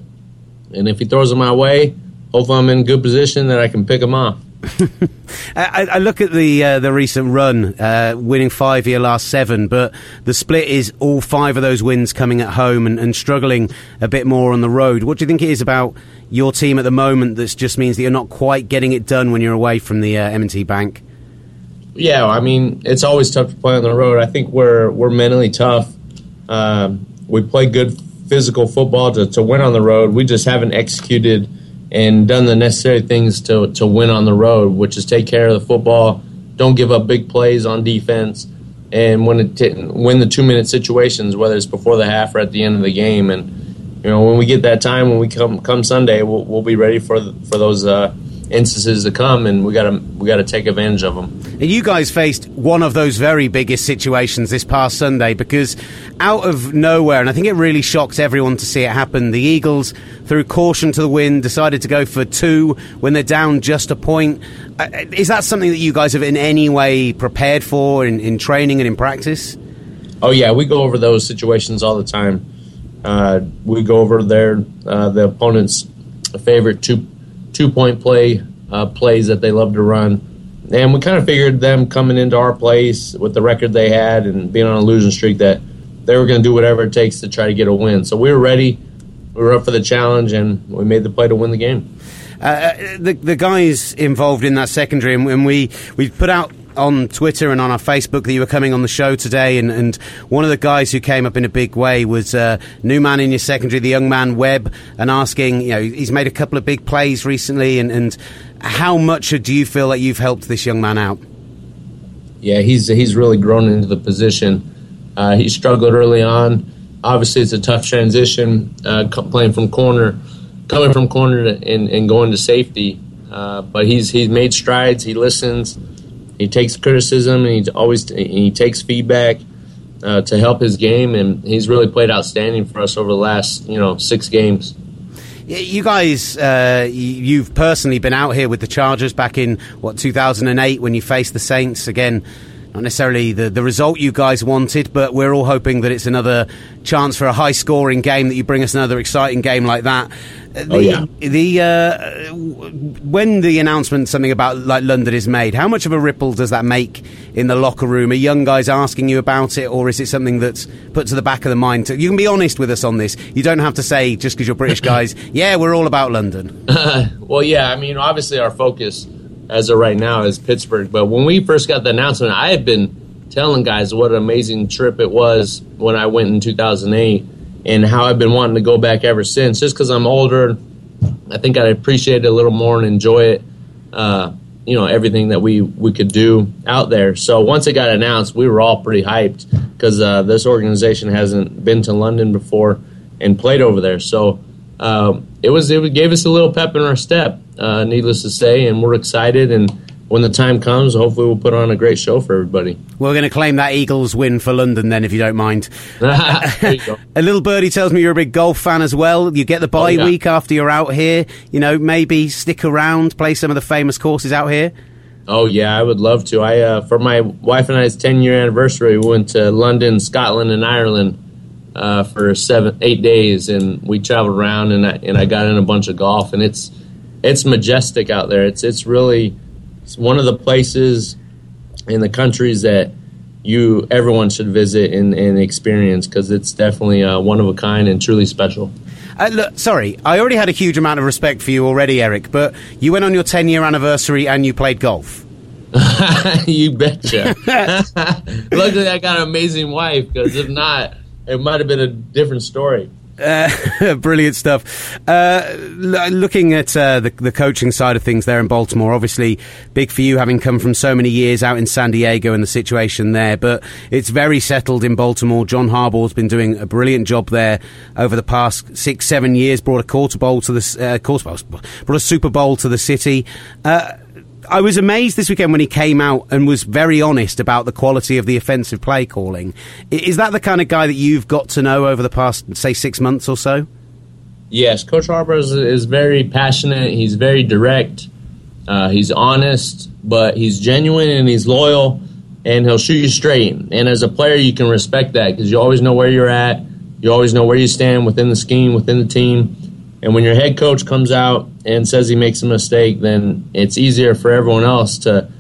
And if he throws it my way, hopefully I'm in good position that I can pick him off. <laughs> I, I, look at the uh, the recent run, uh, winning five your last seven, but the split is all five of those wins coming at home and, and, struggling a bit more on the road. What do you think it is about your team at the moment that just means that you're not quite getting it done when you're away from the uh, M&T Bank? Yeah, I mean, it's always tough to play on the road. I think we're we're mentally tough. Um, we play good physical football to, to win on the road. We just haven't executed and done the necessary things to, to win on the road, which is take care of the football, don't give up big plays on defense, and when it t- win the two minute situations, whether it's before the half or at the end of the game. And you know, when we get that time, when we come come Sunday, we'll, we'll be ready for the, for those uh, instances to come, and we got to we got to take advantage of them. And you guys faced one of those very biggest situations this past Sunday because out of nowhere, and I think it really shocked everyone to see it happen. The Eagles, threw caution to the wind, decided to go for two when they're down just a point. Uh, is that something that you guys have in any way prepared for in, in training and in practice? Oh yeah, we go over those situations all the time. Uh, we go over their uh, the opponent's favorite two two point play uh, plays that they love to run, and we kind of figured them coming into our place with the record they had and being on a losing streak that they were going to do whatever it takes to try to get a win. So we were ready. We were up for the challenge, and we made the play to win the game. Uh, the the guys involved in that secondary, and we we put out on Twitter and on our Facebook that you were coming on the show today, and, and one of the guys who came up in a big way was uh, new man in your secondary, the young man Webb, and asking, you know, he's made a couple of big plays recently, and, and how much do you feel that you've helped this young man out? Yeah, he's he's really grown into the position. Uh, he struggled early on. Obviously, it's a tough transition uh, playing from corner, coming from corner to, and, and going to safety. Uh, but he's he's made strides. He listens he takes criticism and he always he takes feedback uh, to help his game, and he's really played outstanding for us over the last you know six games. You guys, uh, you've personally been out here with the Chargers back in what 2008 when you faced the Saints again not necessarily the, the result you guys wanted, but we're all hoping that it's another chance for a high scoring game, that you bring us another exciting game like that. Uh, the, oh, yeah. The, uh, when the announcement, something about like London is made, how much of a ripple does that make in the locker room? Are young guys asking you about it, or is it something that's put to the back of the mind? You can be honest with us on this. You don't have to say, just because you're British <laughs> guys, yeah, we're all about London. <laughs> well, yeah, I mean, obviously our focus as of right now is Pittsburgh. But when we first got the announcement, I had been telling guys what an amazing trip it was when I went in 2008 and how I've been wanting to go back ever since. Just because I'm older, I think I'd appreciate it a little more and enjoy it. Uh, you know everything that we we could do out there. So once it got announced, we were all pretty hyped because uh, this organization hasn't been to London before and played over there. So uh, it was it gave us a little pep in our step uh, needless to say, and we're excited. And when the time comes, hopefully we'll put on a great show for everybody. We're going to claim that Eagles win for London then, if you don't mind. <laughs> you <laughs> a little birdie tells me you're a big golf fan as well. You get the bye oh, yeah. week after you're out here. You know, maybe stick around, play some of the famous courses out here. Oh yeah, I would love to. I uh, for my wife and I's ten year anniversary, we went to London, Scotland, and Ireland uh, for seven, eight days, and we traveled around, and I, and I got in a bunch of golf, and it's it's majestic out there. It's it's really it's one of the places in the countries that you everyone should visit and, and experience because it's definitely uh, one of a kind and truly special. Uh, look, sorry, I already had a huge amount of respect for you already, Eric, but you went on your 10 year anniversary and you played golf. <laughs> you betcha. <laughs> Luckily, I got an amazing wife because if not, it might have been a different story. Uh, <laughs> brilliant stuff. Uh, looking at uh, the, the, coaching side of things there in Baltimore, obviously big for you having come from so many years out in San Diego and the situation there, but it's very settled in Baltimore. John Harbaugh's been doing a brilliant job there over the past six, seven years. Brought a quarter bowl to the uh, quarter bowl, brought a Super Bowl to the city. I was amazed this weekend when he came out and was very honest about the quality of the offensive play calling. Is that the kind of guy that you've got to know over the past, say, six months or so? Yes, Coach Harbaugh is, is very passionate. He's very direct. Uh, he's honest, but he's genuine and he's loyal, and he'll shoot you straight. And as a player, you can respect that because you always know where you're at. You always know where you stand within the scheme, within the team. And when your head coach comes out and says he makes a mistake, then it's easier for everyone else to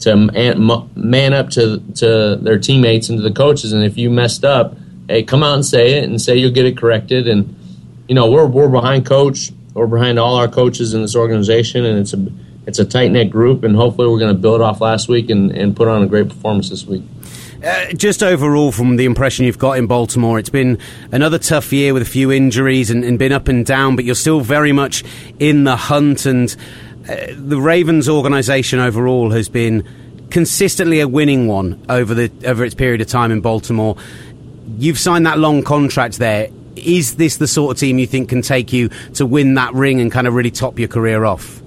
to man, up to to their teammates and to the coaches. And if you messed up, hey, come out and say it and say you'll get it corrected. And you know we're we're behind coach. We're behind all our coaches in this organization, and it's a it's a tight knit group. And hopefully, we're going to build off last week and, and put on a great performance this week. Uh, just overall, from the impression you've got in Baltimore, it's been another tough year with a few injuries and, and been up and down, but you're still very much in the hunt. And uh, the Ravens organisation overall has been consistently a winning one over the over its period of time in Baltimore. You've signed that long contract there. is this the sort of team you think can take you to win that ring and kind of really top your career off?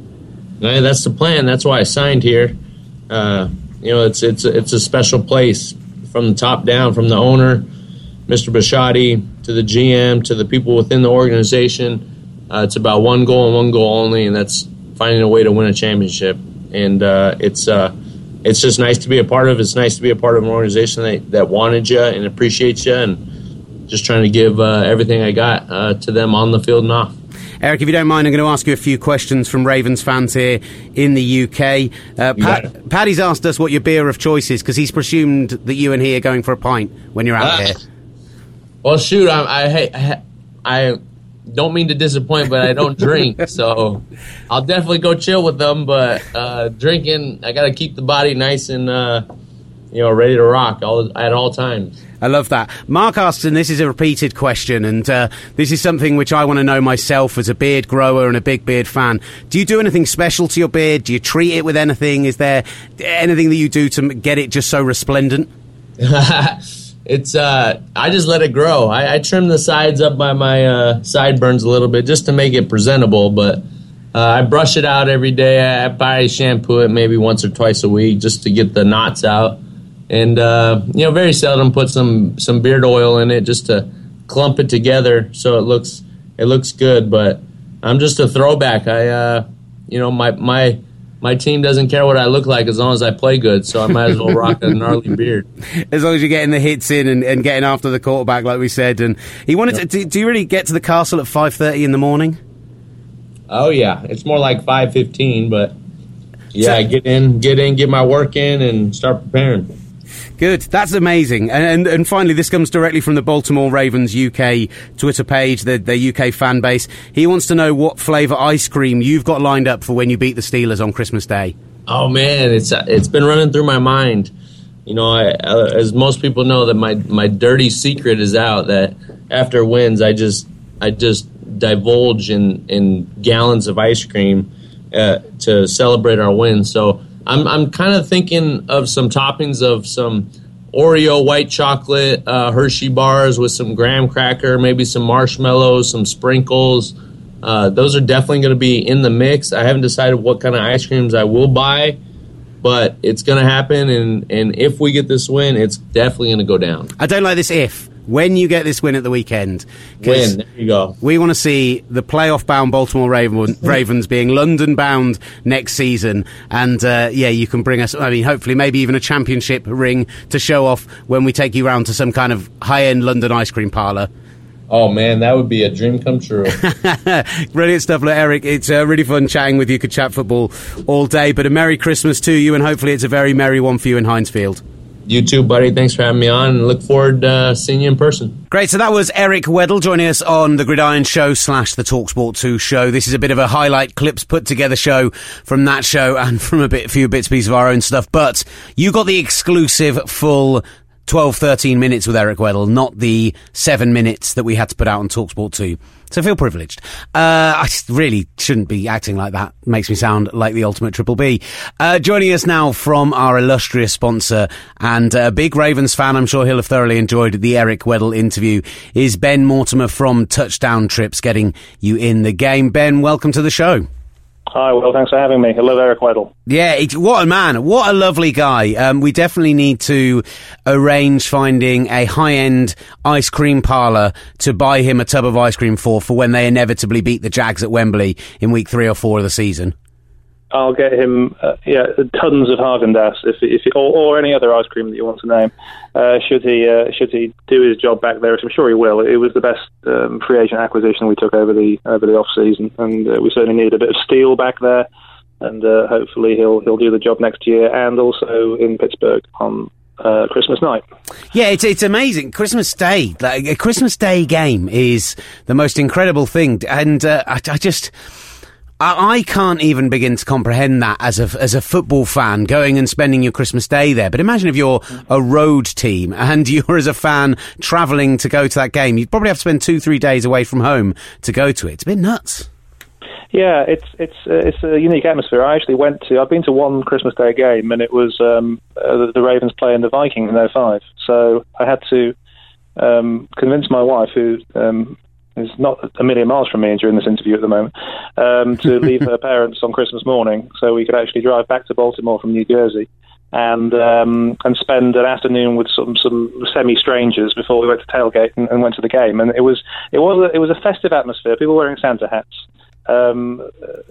Yeah, that's the plan. That's why I signed here. Uh, you know, it's it's it's a special place from the top down, from the owner, Mr. Bisciotti, to the GM, to the people within the organization. Uh, it's about one goal and one goal only, and that's finding a way to win a championship. And uh, it's uh, it's just nice to be a part of. It's nice to be a part of an organization that, that wanted you and appreciates you, and just trying to give uh, everything I got uh, to them on the field and off. Eric, if you don't mind, I'm going to ask you a few questions from Ravens fans here in the UK. Uh, Pat, Paddy's asked us what your beer of choice is because he's presumed that you and he are going for a pint when you're out uh, here. Well, shoot, I, I, I don't mean to disappoint, but I don't <laughs> drink, so I'll definitely go chill with them. But uh, drinking, I got to keep the body nice and uh, you know ready to rock all at all times. I love that. Mark asks, and this is a repeated question, and uh, this is something which I want to know myself as a beard grower and a big beard fan. Do you do anything special to your beard? Do you treat it with anything? Is there anything that you do to get it just so resplendent? <laughs> it's uh, I just let it grow. I, I trim the sides up by my uh, sideburns a little bit just to make it presentable, but. Uh, I brush it out every day. I probably shampoo it maybe once or twice a week just to get the knots out and uh, you know very seldom put some some beard oil in it just to clump it together so it looks it looks good. But I'm just a throwback. I uh, you know my my my team doesn't care what I look like as long as I play good, so I might as well rock a gnarly <laughs> beard. As long as you're getting the hits in and, and getting after the quarterback, like we said. And he wanted yep. to. Do, do you really get to the castle at five thirty in the morning? Oh yeah, it's more like five fifteen, but yeah, so, get in, get in, get my work in, and start preparing. Good. That's amazing. And, and, and finally, this comes directly from the Baltimore Ravens UK Twitter page, their, UK fan base. He wants to know what flavour ice cream you've got lined up for when you beat the Steelers on Christmas Day. Oh man, it's it's been running through my mind. You know, I, uh, as most people know, that my my dirty secret is out. That after wins, I just I just divulge in in gallons of ice cream uh, to celebrate our wins. So I'm I'm kind of thinking of some toppings of some Oreo white chocolate uh, Hershey bars with some graham cracker, maybe some marshmallows, some sprinkles. Uh, those are definitely going to be in the mix. I haven't decided what kind of ice creams I will buy, but it's going to happen. And, and if we get this win, it's definitely going to go down. I don't like this if when you get this win at the weekend. Win, there you go. We want to see the playoff bound Baltimore Raven, <laughs> Ravens being London bound next season. And uh, yeah, you can bring us, I mean, hopefully, maybe even a championship ring to show off when we take you round to some kind of high end London ice cream parlour. Oh man, that would be a dream come true. <laughs> Brilliant stuff, Eric. It's uh, really fun chatting with you. Could chat football all day, but a Merry Christmas to you, and hopefully it's a very merry one for you in Hinesfield. Field. You too, buddy. Thanks for having me on look forward to uh, seeing you in person. Great. So that was Eric Weddle joining us on the Gridiron Show slash the Talksport 2 show. This is a bit of a highlight clips put together show from that show and <laughs> from a bit, few bits, pieces of our own stuff. But you got the exclusive full 12, 13 minutes with Eric Weddle, not the seven minutes that we had to put out on Talksport 2. So feel privileged. Uh, I really shouldn't be acting like that. Makes me sound like the ultimate triple B. Uh, joining us now from our illustrious sponsor and a big Ravens fan, I'm sure he'll have thoroughly enjoyed the Eric Weddle interview, is Ben Mortimer from Touchdown Trips getting you in the game. Ben, welcome to the show. Hi, well, Thanks for having me. Hello, Eric Weddle. Yeah, what a man. What a lovely guy. Um, we definitely need to arrange finding a high end ice cream parlour to buy him a tub of ice cream for, for when they inevitably beat the Jags at Wembley in week three or four of the season. I'll get him, uh, yeah, tons of Haagen Dazs if, if or, or, any other ice cream that you want to name. Uh, should he uh, should he do his job back there? I'm sure he will. It was the best um, free agent acquisition we took over the over the off season, and uh, we certainly need a bit of steel back there. And uh, hopefully he'll he'll do the job next year, and also in Pittsburgh on uh, Christmas night. Yeah, it's it's amazing. Christmas Day, like a Christmas Day game, is the most incredible thing, and uh, I, I, just. I, can't even begin to comprehend that as a as a football fan going and spending your Christmas Day there. But imagine if you're a road team and <laughs> you're as a fan travelling to go to that game, you'd probably have to spend two three days away from home to go to it. It's a bit nuts. Yeah, it's it's uh, it's a unique atmosphere. I actually went to I've been to one Christmas Day game and it was um, uh, the, Ravens playing the Vikings in 05. So I had to um, convince my wife, who um, is not a million miles from me during this interview at the moment, um, to <laughs> leave her parents on Christmas morning so we could actually drive back to Baltimore from New Jersey and um, and spend an afternoon with some some semi strangers before we went to tailgate and, and, went to the game. And it was it was a, it was a festive atmosphere. People wearing Santa hats. Um,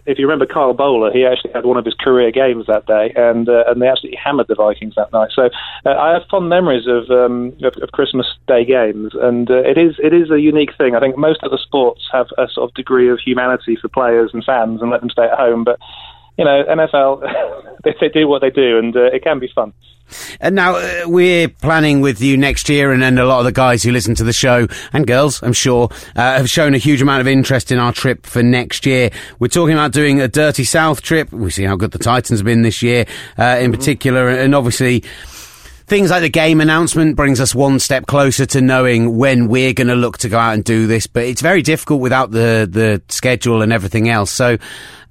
if you remember Kyle Boller, he actually had one of his career games that day, and uh, and they absolutely hammered the Vikings that night. So uh, I have fond memories of, um, of, of Christmas Day games, and uh, it is it is a unique thing. I think most other sports have a sort of degree of humanity for players and fans and let them stay at home, but you know, NFL, <laughs> they, they do what they do, and uh, it can be fun. And now uh, we're planning with you next year, and, and a lot of the guys who listen to the show and girls, I'm sure, uh, have shown a huge amount of interest in our trip for next year. We're talking about doing a Dirty South trip. We see how good the Titans have been this year, uh, in mm-hmm. particular, and obviously. Things like the game announcement brings us one step closer to knowing when we're going to look to go out and do this, but it's very difficult without the, the schedule and everything else. So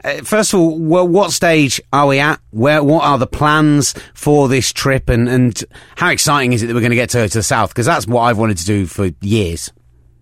uh, first of all, well, what stage are we at? Where, what are the plans for this trip, and, and how exciting is it that we're going to get to, to the south? Because that's what I've wanted to do for years.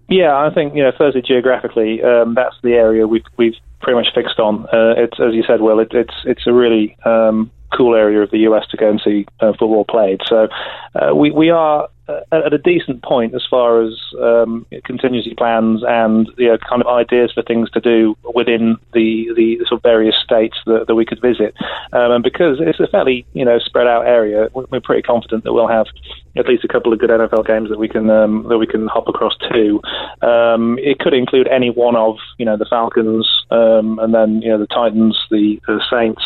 Yeah, I think you know, firstly geographically, um, that's the area we've we've pretty much fixed on. Uh, it's as you said, Will. It, it's it's a really um, cool area of the US to go and see uh, football played. So uh, we we are uh, at a decent point as far as um, contingency plans and you know, kind of ideas for things to do within the the sort of various states that, that we could visit. Um, and because it's a fairly you know spread out area, we're pretty confident that we'll have at least a couple of good NFL games that we can um, that we can hop across to. Um, it could include any one of you know the Falcons um, and then you know the Titans, the, the Saints.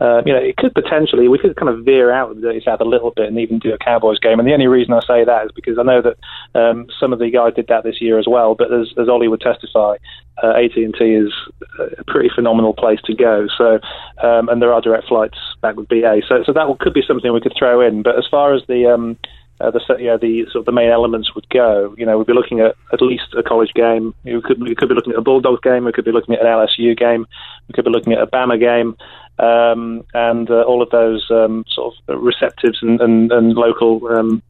Uh, you know, it could potentially we could kind of veer out of the Dirty South a little bit and even do a Cowboys game. And the only reason I say that is because I know that um, some of the guys did that this year as well. But as, as Ollie would testify, uh, AT&T is a pretty phenomenal place to go. So, um, and there are direct flights back with BA. So, so that could be something we could throw in. But as far as the um, uh, the yeah, the sort of the main elements would go. You know, we'd be looking at at least a college game. We could we could be looking at a Bulldogs game. We could be looking at an LSU game. We could be looking at a Bama game. Um, and uh, all of those um, sort of receptives and, and, and local um,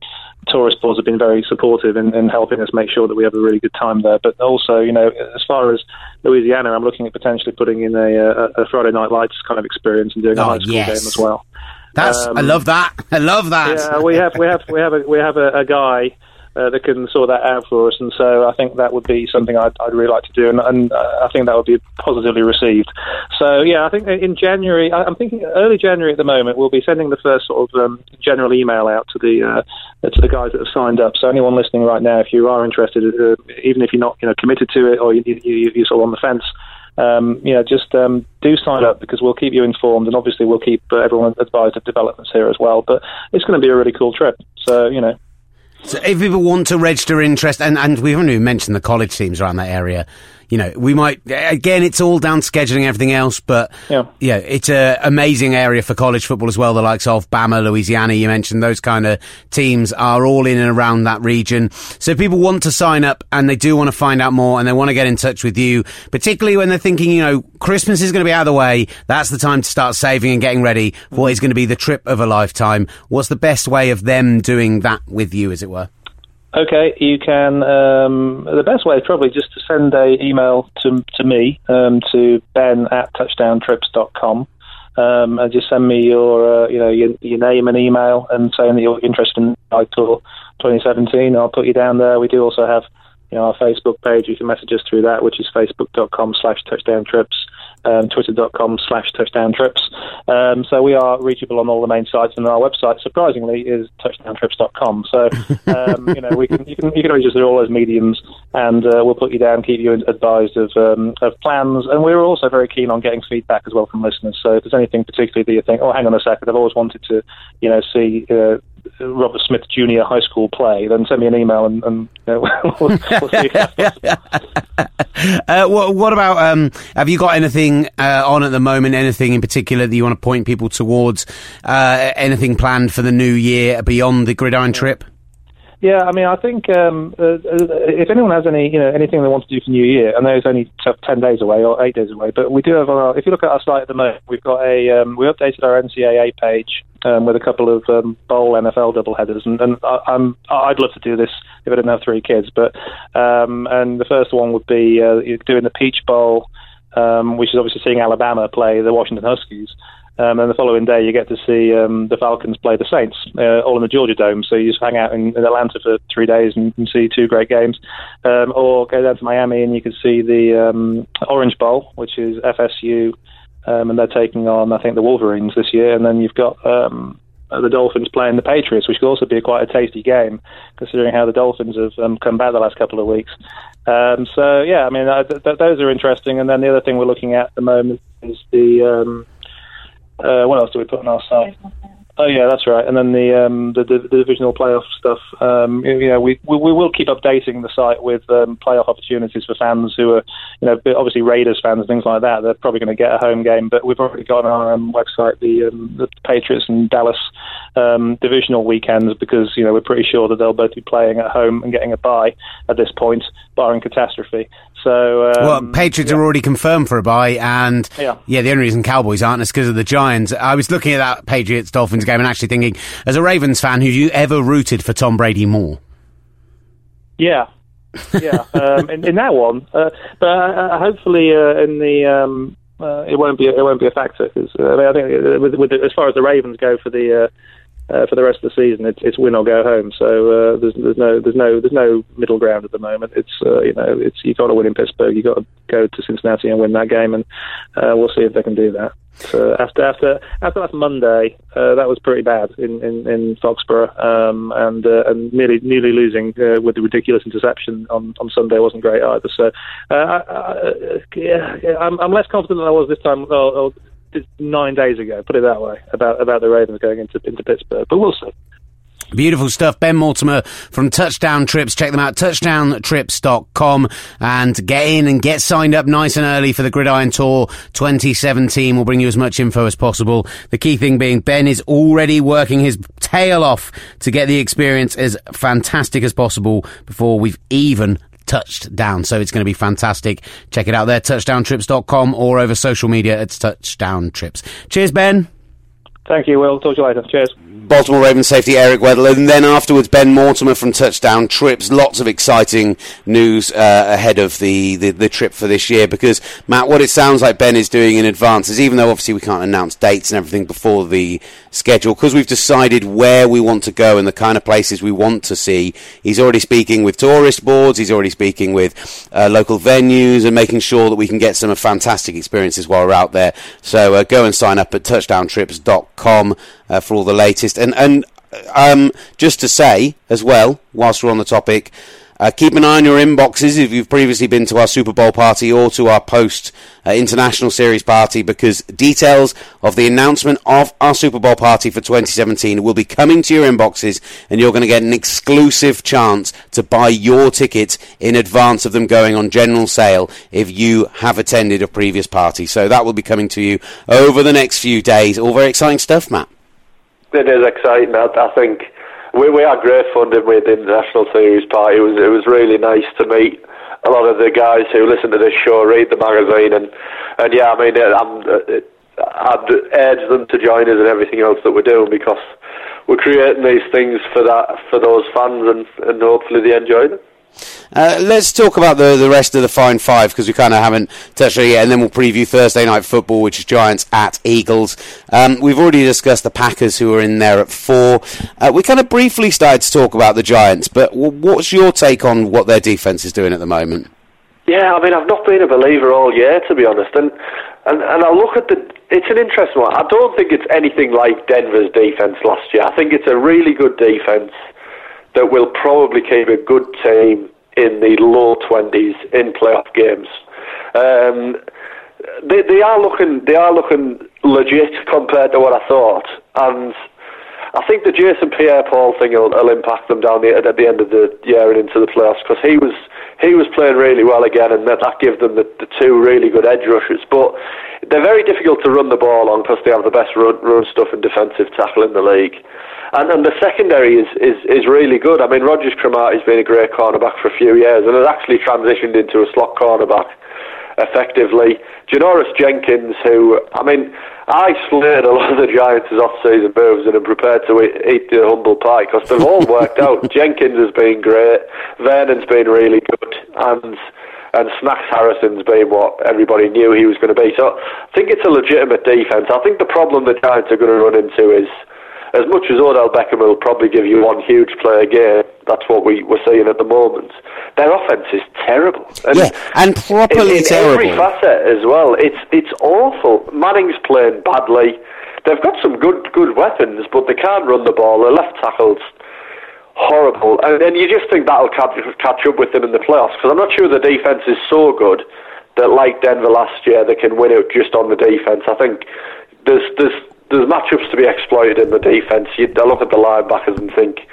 tourist boards have been very supportive in, in, helping us make sure that we have a really good time there. But also, you know, as far as Louisiana, I'm looking at potentially putting in a, a, a Friday Night Lights kind of experience and doing a oh, high school yes. game as well. That's um, I love that. <laughs> I love that. Yeah, we have we have we have a we have a, a guy uh, that can sort that out for us, and so I think that would be something I'd, I'd really like to do, and, and uh, I think that would be positively received. So yeah, I think in January, I, am thinking early January at the moment, we'll be sending the first sort of um, general email out to the uh, to the guys that have signed up. So anyone listening right now, if you are interested, uh, even if you're not you know committed to it or you, you, you're sort of on the fence um, you know, just um, do sign up because we'll keep you informed, and obviously we'll keep uh, everyone advised of developments here as well. But it's going to be a really cool trip. So you know. So if people want to register interest, and, and we haven't even mentioned the college teams around that area, you know, we might again. It's all down to scheduling everything else, but yeah, yeah it's an amazing area for college football as well. The likes of Bama, Louisiana, you mentioned those kind of teams are all in and around that region. So people want to sign up and they do want to find out more and they want to get in touch with you, particularly when they're thinking, you know, Christmas is going to be out of the way. That's the time to start saving and getting ready for what is going to be the trip of a lifetime. What's the best way of them doing that with you, as it were? Okay, you can. Um, the best way is probably just to send a email to to me um, to ben at touchdowntrips.com. Um, and just send me your uh, you know your, your, name and email and saying that you're interested in Tour 2017. I'll put you down there. We do also have you know our Facebook page. You can message us through that, which is facebook.com slash touchdown trips um, twitter.com slash touchdown trips. Um, so we are reachable on all the main sites, and our website, surprisingly, is touchdowntrips.com. So <laughs> um, you know we can you can you can register all those mediums, and uh, we'll put you down, keep you advised of um, of plans, and we're also very keen on getting feedback as well from listeners. So if there's anything particularly that you think, oh, hang on a second, I've always wanted to, you know, see. Uh, Robert Smith Jr. high school play, then send me an email and, and you know, <laughs> we'll, we'll see. <laughs> uh, what, what, about? Um, have you got anything uh, on at the moment? Anything in particular that you want to point people towards? Uh, anything planned for the new year beyond the gridiron trip? Yeah, I mean, I think um, uh, if anyone has any, you know, anything they want to do for New Year, I know it's only ten days away or eight days away, but we do have. Our, if you look at our site at the moment, we've got a um, we updated our NCAA page um, with a couple of um, bowl NFL doubleheaders, and, and I, I'm I'd love to do this if I didn't have three kids, but um, and the first one would be uh, doing the Peach Bowl, um, which is obviously seeing Alabama play the Washington Huskies. Um, and the following day, you get to see um, the Falcons play the Saints, uh, all in the Georgia Dome. So you just hang out in, in Atlanta for three days and, and see two great games, um, or go down to Miami and you can see the um, Orange Bowl, which is FSU, um, and they're taking on I think the Wolverines this year. And then you've got um, the Dolphins playing the Patriots, which could also be quite a tasty game, considering how the Dolphins have um, come back the last couple of weeks. Um, so yeah, I mean uh, th- th- those are interesting. And then the other thing we're looking at at the moment is the um, uh, what else do we put on our site? Oh yeah, that's right. And then the um, the, the, divisional playoff stuff. Um, you know, we, we we will keep updating the site with um, playoff opportunities for fans who are, you know, obviously Raiders fans, and things like that. They're probably going to get a home game, but we've already got on our um, website the um, the Patriots and Dallas um, divisional weekends because you know we're pretty sure that they'll both be playing at home and getting a bye at this point, barring catastrophe. So, um, well, Patriots yeah. are already confirmed for a bye, and yeah. yeah, the only reason Cowboys aren't is because of the Giants. I was looking at that Patriots Dolphins game and actually thinking, as a Ravens fan, have you ever rooted for Tom Brady more? Yeah, yeah, <laughs> um, in, in, that one, uh, but uh, hopefully uh, in the um, uh, it won't be it won't be a factor because uh, I, mean, I think uh, with, with as far as the Ravens go for the uh, for the rest of the season, it's, it's win or go home. So uh, there's, there's no there's no there's no middle ground at the moment. It's uh, you know it's you got to win in Pittsburgh, you got to go to Cincinnati and win that game, and uh, we'll see if they can do that. So after after after last Monday, uh, that was pretty bad in in, in Foxborough, um, and uh, and nearly nearly losing uh, with the ridiculous interception on, on Sunday wasn't great either. So uh, I, I, yeah, I'm, I'm less confident than I was this time. Oh, nine days ago, put it that way, about about the Ravens going into into Pittsburgh. But we'll see. Beautiful stuff. Ben Mortimer from Touchdown Trips. Check them out, touchdowntrips.com and get in and get signed up nice and early for the Gridiron Tour 2017. We'll bring you as much info as possible. The key thing being Ben is already working his tail off to get the experience as fantastic as possible before we've even touched down. So it's going to be fantastic. Check it out there, touchdowntrips.com or over social media. at Touchdown Trips. Cheers, Ben. Thank you, Will. Talk to you later. Cheers. Baltimore Ravens safety Eric Weddle, and then afterwards Ben Mortimer from Touchdown Trips. Lots of exciting news uh, ahead of the, the, the, trip for this year because, Matt, what it sounds like Ben is doing in advance is even though obviously we can't announce dates and everything before the schedule, because we've decided where we want to go and the kind of places we want to see, he's already speaking with tourist boards, he's already speaking with uh, local venues and making sure that we can get some fantastic experiences while we're out there. So uh, go and sign up at touchdowntrips.com uh, for all the latest. And and um, just to say as well, whilst we're on the topic, uh, keep an eye on your inboxes if you've previously been to our Super Bowl party or to our post uh, international series party because details of the announcement of our Super Bowl party for 2017 will be coming to your inboxes and you're going to get an exclusive chance to buy your tickets in advance of them going on general sale if you have attended a previous party. So that will be coming to you over the next few days. All very exciting stuff, Matt. It is exciting. I, I think we we had great fun with the international series party. It was it was really nice to meet a lot of the guys who listen to this show, read the magazine, and and yeah, I mean, I'm, I'd urge them to join us and everything else that we're doing because we're creating these things for that for those fans, and and hopefully they enjoy them. Uh, let's talk about the, the rest of the fine five because we kind of haven't touched on it yet, and then we'll preview Thursday night football, which is Giants at Eagles. Um, we've already discussed the Packers, who are in there at four. Uh, we kind of briefly started to talk about the Giants, but what's your take on what their defense is doing at the moment? Yeah, I mean, I've not been a believer all year, to be honest, and and, and I look at the. It's an interesting one. I don't think it's anything like Denver's defense last year. I think it's a really good defense that will probably keep a good team in the low 20s in playoff games. Um, they, they are looking they are looking legit compared to what I thought, and I think the Jason Pierre-Paul thing will, will impact them down the, at the end of the year and into the playoffs because he was he was playing really well again, and that, that gives them the, the two really good edge rushers. But they're very difficult to run the ball on because they have the best run, run stuff and defensive tackle in the league. And, and the secondary is, is, is really good. I mean, Rodgers-Cromartie's been a great cornerback for a few years and has actually transitioned into a slot cornerback effectively. Janoris Jenkins, who, I mean, I slated a lot of the Giants' off-season moves and am prepared to eat, eat the humble pie because they've all worked <laughs> out. Jenkins has been great, Vernon's been really good, and and Snacks Harrison's been what everybody knew he was going to be. So I think it's a legitimate defence. I think the problem the Giants are going to run into is as much as Odell Beckham will probably give you one huge play a game, that's what we, we're seeing at the moment. Their offense is terrible. And yeah, and properly in, in terrible. every facet as well. It's it's awful. Manning's playing badly. They've got some good good weapons, but they can't run the ball. Their left tackle's horrible, and, and you just think that'll catch, catch up with them in the playoffs. Because I'm not sure the defense is so good that, like Denver last year, they can win it just on the defense. I think there's there's there's matchups to be exploited in the defence. You look at the linebackers and think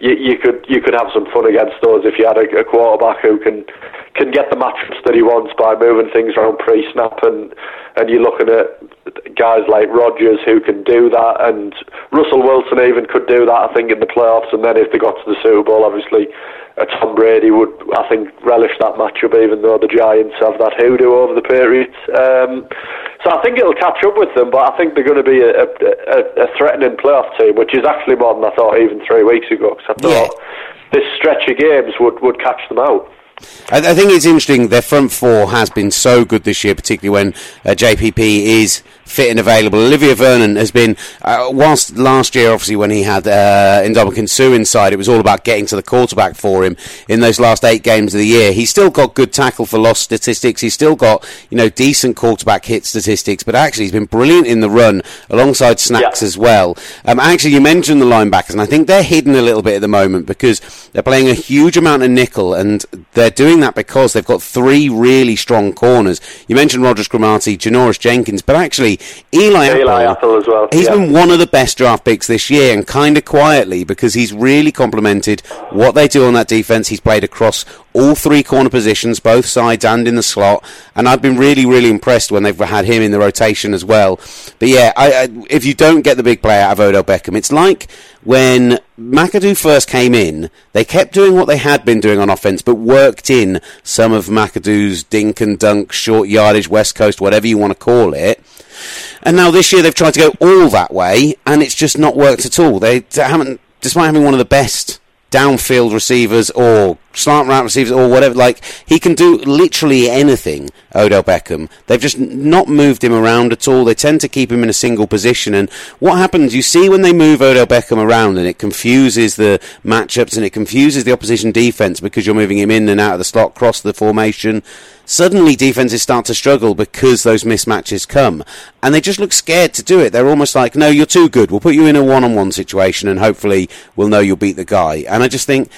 you, you could you could have some fun against those if you had a, a quarterback who can can get the matchups that he wants by moving things around pre-snap and and you're looking at guys like Rodgers who can do that and Russell Wilson even could do that I think in the playoffs and then if they got to the Super Bowl obviously uh, Tom Brady would I think relish that matchup even though the Giants have that hoodoo over the Patriots um, so I think it'll catch up with them but I think they're going to be a, a, a threatening playoff team which is actually more than I thought even three weeks ago because I thought yeah. this stretch of games would, would catch them out I, I, think it's interesting. Their front four has been so good this year, particularly when uh, JPP is fit and available. Olivier Vernon has been, uh, whilst last year, obviously, when he had uh, Ndamukong Suh inside, it was all about getting to the quarterback for him in those last eight games of the year. He's still got good tackle for loss statistics. He's still got, you know, decent quarterback hit statistics, but actually he's been brilliant in the run alongside Snacks yeah. as well. Um, actually, you mentioned the linebackers, and I think they're hidden a little bit at the moment because they're playing a huge amount of nickel, and they're doing that because they've got three really strong corners. You mentioned Rodgers-Cromartie, Janoris Jenkins, but actually, Eli, Eli Apple, Apple as well. He's yeah. been one of the best draft picks this year, and kind of quietly because he's really complemented what they do on that defense. He's played across all three corner positions, both sides and in the slot, and I've been really, really impressed when they've had him in the rotation as well. But yeah, I, I, if you don't get the big play out of Odell Beckham, it's like when McAdoo first came in, they kept doing what they had been doing on offense, but worked in some of McAdoo's dink and dunk, short yardage, West Coast, whatever you want to call it. And now this year they've tried to go all that way, and it's just not worked at all. They haven't, despite having one of the best downfield receivers or slant route receivers or whatever. Like he can do literally anything. Odell Beckham. They've just not moved him around at all. They tend to keep him in a single position. And what happens? You see when they move Odell Beckham around, and it confuses the matchups and it confuses the opposition defense because you're moving him in and out of the slot, cross the formation suddenly defenses start to struggle because those mismatches come. And they just look scared to do it. They're almost like, no, you're too good. We'll put you in a one on one situation and hopefully we'll know you'll beat the guy. And I just think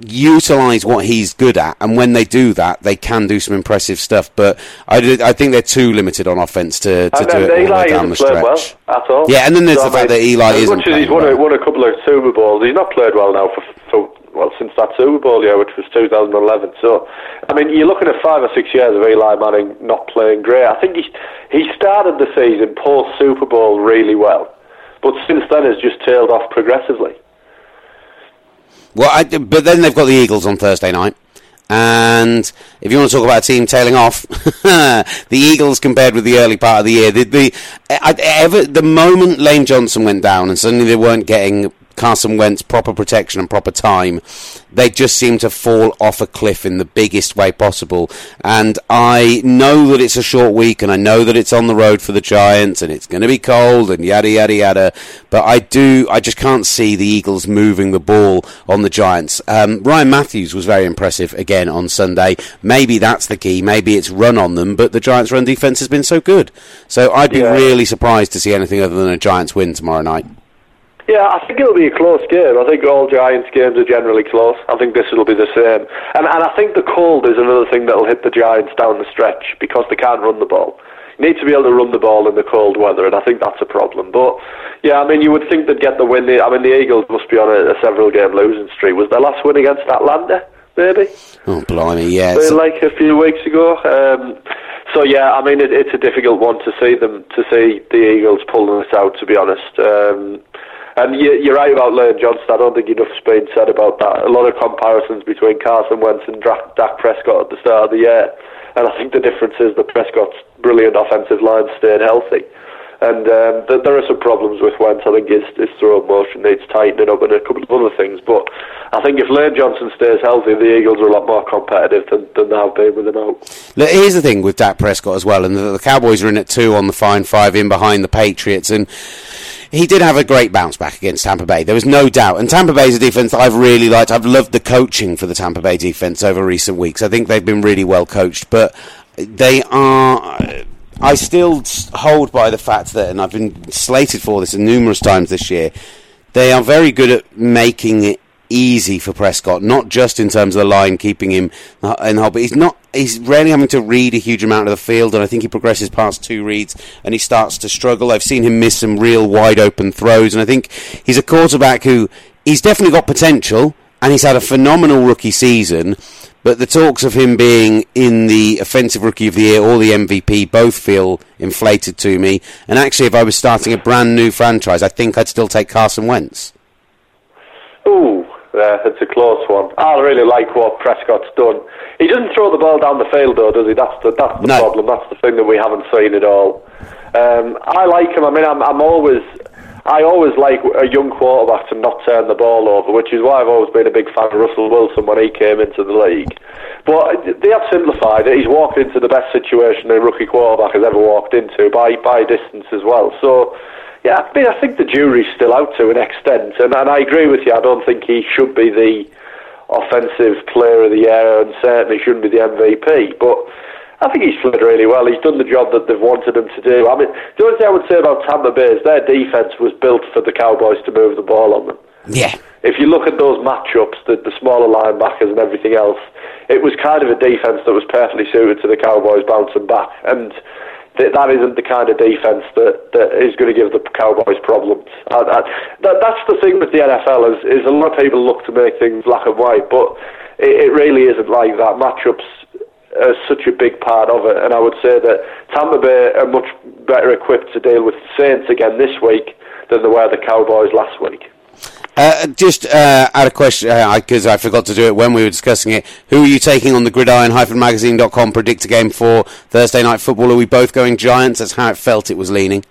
utilize what he's good at, and when they do that, they can do some impressive stuff. But I, I think they're too limited on offense to, to do it all down the stretch. Well at all. Yeah, and then there's so the fact mean, that Eli isn't. Much as he's won, well. a, won a couple of Super Bowls, he's not played well now for, for well since that Super Bowl year, which was 2011. So, I mean, you're looking at five or six years of Eli Manning not playing great. I think he he started the season post Super Bowl really well, but since then has just tailed off progressively. Well, I, but then they've got the Eagles on Thursday night. And if you want to talk about a team tailing off, <laughs> the Eagles compared with the early part of the year, the, the, ever, the moment Lane Johnson went down and suddenly they weren't getting Carson Wentz proper protection and proper time, they just seem to fall off a cliff in the biggest way possible. And I know that it's a short week and I know that it's on the road for the Giants and it's going to be cold and yada yada yada. But I do, I just can't see the Eagles moving the ball on the Giants. Um, Ryan Mathews was very impressive again on Sunday. Maybe that's the key. Maybe it's run on them, but the Giants' run defense has been so good. So I'd be yeah. really surprised to see anything other than a Giants win tomorrow night. Yeah, I think it'll be a close game. I think all Giants games are generally close. I think this will be the same. And, and I think the cold is another thing that'll hit the Giants down the stretch because they can't run the ball. You need to be able to run the ball in the cold weather, and I think that's a problem. But, yeah, I mean, you would think they'd get the win. I mean, the Eagles must be on a, a several game losing streak. Was their last win against Atlanta? Maybe. Oh, blimey, yeah. Like a few weeks ago. Um, so yeah, I mean it, it's a difficult one to see them to see the Eagles pulling this out. To be honest, um, And you, are right about Lane Johnson. I don't think enough's been said about that. A lot of comparisons between Carson Wentz and Dak Prescott at the start of the year. And I think the difference is that Prescott's brilliant offensive line stayed healthy. And um, th- there are some problems with Wentz. I think his, his throw motion needs tightening up and a couple of other things. But I think if Lane Johnson stays healthy, the Eagles are a lot more competitive than, than they have been with him out. Look, here's the thing with Dak Prescott as well, and the, the Cowboys are in at two on the fine five in behind the Patriots. And he did have a great bounce back against Tampa Bay. There was no doubt. And Tampa Bay's a defense I've really liked. I've loved the coaching for the Tampa Bay defense over recent weeks. I think they've been really well coached, but they are. I still hold by the fact that, and I've been slated for this numerous times this year, they are very good at making it easy for Prescott, not just in terms of the line keeping him uh, in hole, but he's not. He's rarely having to read a huge amount of the field, and I think he progresses past two reads and he starts to struggle. I've seen him miss some real wide open throws, and I think he's a quarterback who he's definitely got potential, and he's had a phenomenal rookie season. But the talks of him being in the offensive rookie of the year or the MVP both feel inflated to me. And actually, if I was starting a brand new franchise, I think I'd still take Carson Wentz. Ooh, yeah, it's a close one. I really like what Prescott's done. He doesn't throw the ball down the field, though, does he? That's the that's the no. problem. That's the thing that we haven't seen at all. Um, I like him. I mean, I'm, I'm always I always like a young quarterback to not turn the ball over, which is why I've always been a big fan of Russell Wilson when he came into the league. But they have simplified it. He's walked into the best situation a rookie quarterback has ever walked into by by distance as well. So. Yeah, I mean, I think the jury's still out to an extent, and, and I agree with you. I don't think he should be the offensive player of the year, and certainly shouldn't be the MVP. But I think he's played really well. He's done the job that they've wanted him to do. I mean, the only thing I would say about Tampa Bay is their defense was built for the Cowboys to move the ball on them. Yeah. If you look at those matchups, the, the smaller linebackers and everything else, it was kind of a defense that was perfectly suited to the Cowboys bouncing back. And th- that isn't the kind of defense that, that is going to give the Cowboys problems. I, I, that, that's the thing with the NFL is, is a lot of people look to make things black and white, but it, it really isn't like that. Matchups are such a big part of it. And I would say that Tampa Bay are much better equipped to deal with the Saints again this week than they were the Cowboys last week. Uh, just uh, add a question because uh, I forgot to do it when we were discussing it. Who are you taking on the gridiron-magazine.com predictor game for Thursday night football? Are we both going Giants? That's how it felt it was leaning.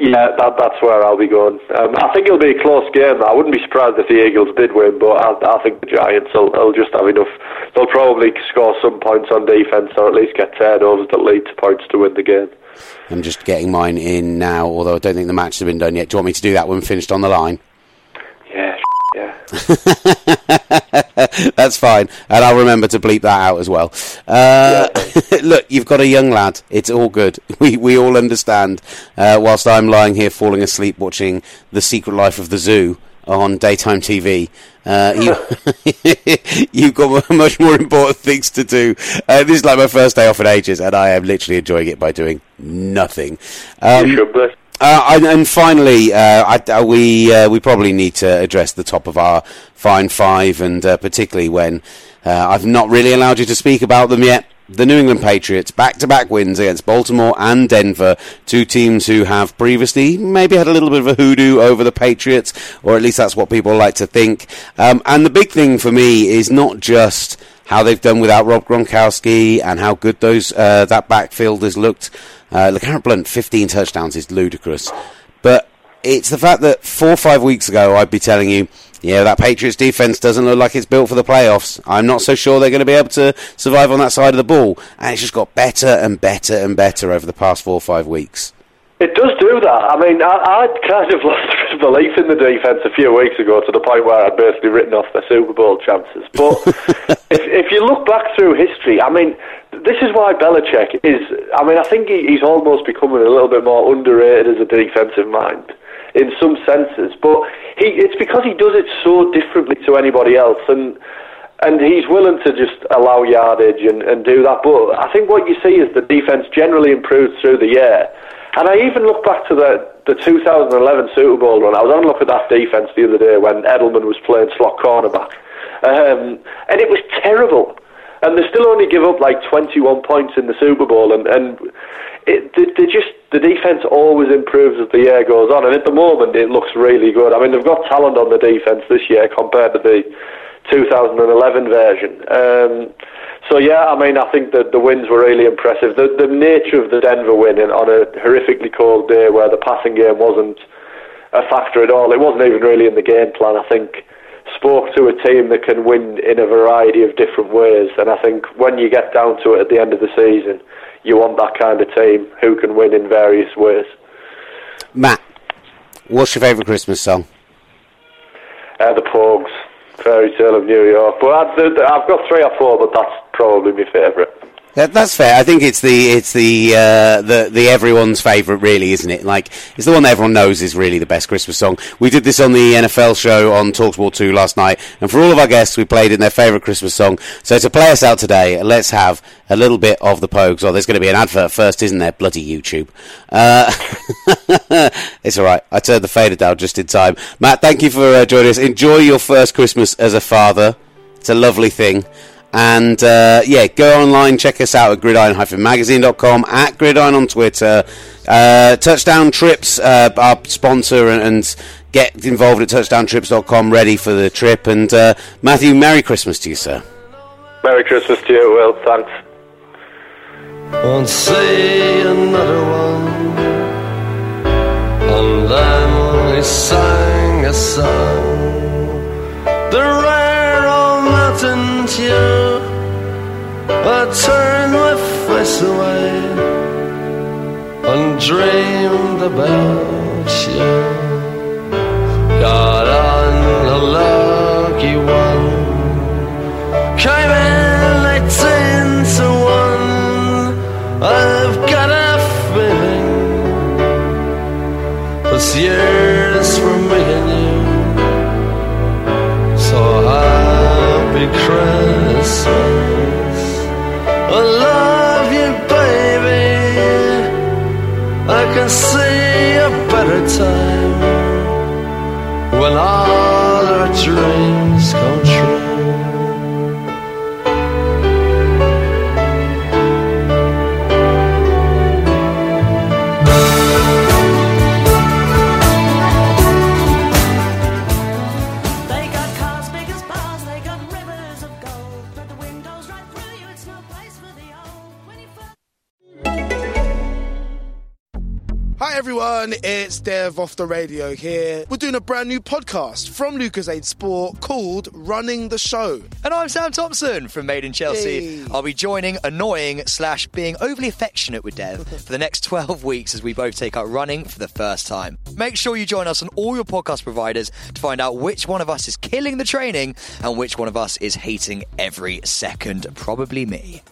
Yeah, that, that's where I'll be going. Um, I think it'll be a close game. I wouldn't be surprised if the Eagles did win, but I, I think the Giants will, will just have enough. They'll probably score some points on defence, or at least get turnovers that lead to points to win the game. I'm just getting mine in now, although I don't think the match has been done yet. Do you want me to do that when finished on the line? Yeah, yeah. <laughs> That's fine, and I'll remember to bleep that out as well. Uh, yeah. <laughs> look, you've got a young lad. It's all good. <laughs> We we all understand. Uh, whilst I'm lying here falling asleep watching The Secret Life of the Zoo on daytime TV. Uh, you, you've got much more important things to do. Uh, this is like my first day off in ages, and I am literally enjoying it by doing nothing. Um, you should be. Uh, and, finally, uh, I, uh, we uh, we probably need to address the top of our fine five, and uh, particularly when uh, I've not really allowed you to speak about them yet. The New England Patriots, back-to-back wins against Baltimore and Denver, two teams who have previously maybe had a little bit of a hoodoo over the Patriots, or at least that's what people like to think. Um, and the big thing for me is not just how they've done without Rob Gronkowski and how good those that backfield has looked uh, LeGarrette Blunt, 15 touchdowns is ludicrous. But it's the fact that four or five weeks ago I'd be telling you, yeah, that Patriots defense doesn't look like it's built for the playoffs. I'm not so sure they're going to be able to survive on that side of the ball. And it's just got better and better and better over the past four or five weeks. It does do that. I mean, I, would kind of <laughs> lost belief in the defence a few weeks ago to the point where I'd basically written off their Super Bowl chances. But <laughs> if, if you look back through history, I mean, this is why Belichick is. I mean, I think he, he's almost becoming a little bit more underrated as a defensive mind in some senses. But he, it's because he does it so differently to anybody else, and and he's willing to just allow yardage and, and do that. But I think what you see is the defense generally improves through the year. And I even look back to the, the 2011 Super Bowl run. I was on look at that defense the other day when Edelman was playing slot cornerback. Um, and it was terrible. And they still only give up like 21 points in the Super Bowl. And, and it, they, they just the defence always improves as the year goes on, and at the moment it looks really good. I mean, they've got talent on the defence this year compared to the 2011 version. Um, so yeah, I mean, I think that the wins were really impressive. The, the nature of the Denver win on a horrifically cold day where the passing game wasn't a factor at all. It wasn't even really in the game plan. I think spoke to a team that can win in a variety of different ways, and I think when you get down to it at the end of the season, you want that kind of team who can win in various ways. Matt, what's your favourite Christmas song? Uh, the Pogues. Fairy Tale of New York. But uh, I've got three or four, but that's probably my favourite. That, that's fair. I think it's the it's the uh, the the everyone's favourite, really, isn't it? Like it's the one that everyone knows is really the best Christmas song. We did this on the NFL show on Talksport Two last night, and for all of our guests, we played in their favourite Christmas song. So to play us out today, let's have a little bit of the Pogues. Oh, there's going to be an advert first, isn't there? Bloody YouTube. Uh, <laughs> it's all right. I turned the fader down just in time. Matt, thank you for uh, joining us. Enjoy your first Christmas as a father. It's a lovely thing. And uh, yeah, go online, check us out at gridiron-magazine.com, at gridiron on Twitter. Uh, Touchdown Trips, uh, our sponsor, and, and, get involved at touchdowntrips.com, ready for the trip. And uh, Matthew, Merry Christmas to you, sir. Merry Christmas to you, Will. Thanks. Won't say another one. And then we sang a song. The rare old mountain tune. I turned my face away and dreamed about you. Got on see a better time when all our dreams everyone, it's Dev off the radio here. We're doing a brand new podcast from Lucozade Sport called Running the Show. And I'm Sam Thompson from Made in Chelsea. Hey. I'll be joining annoying slash being overly affectionate with Dev <laughs> for the next 12 weeks as we both take up running for the first time. Make sure you join us on all your podcast providers to find out which one of us is killing the training and which one of us is hating every second. Probably me.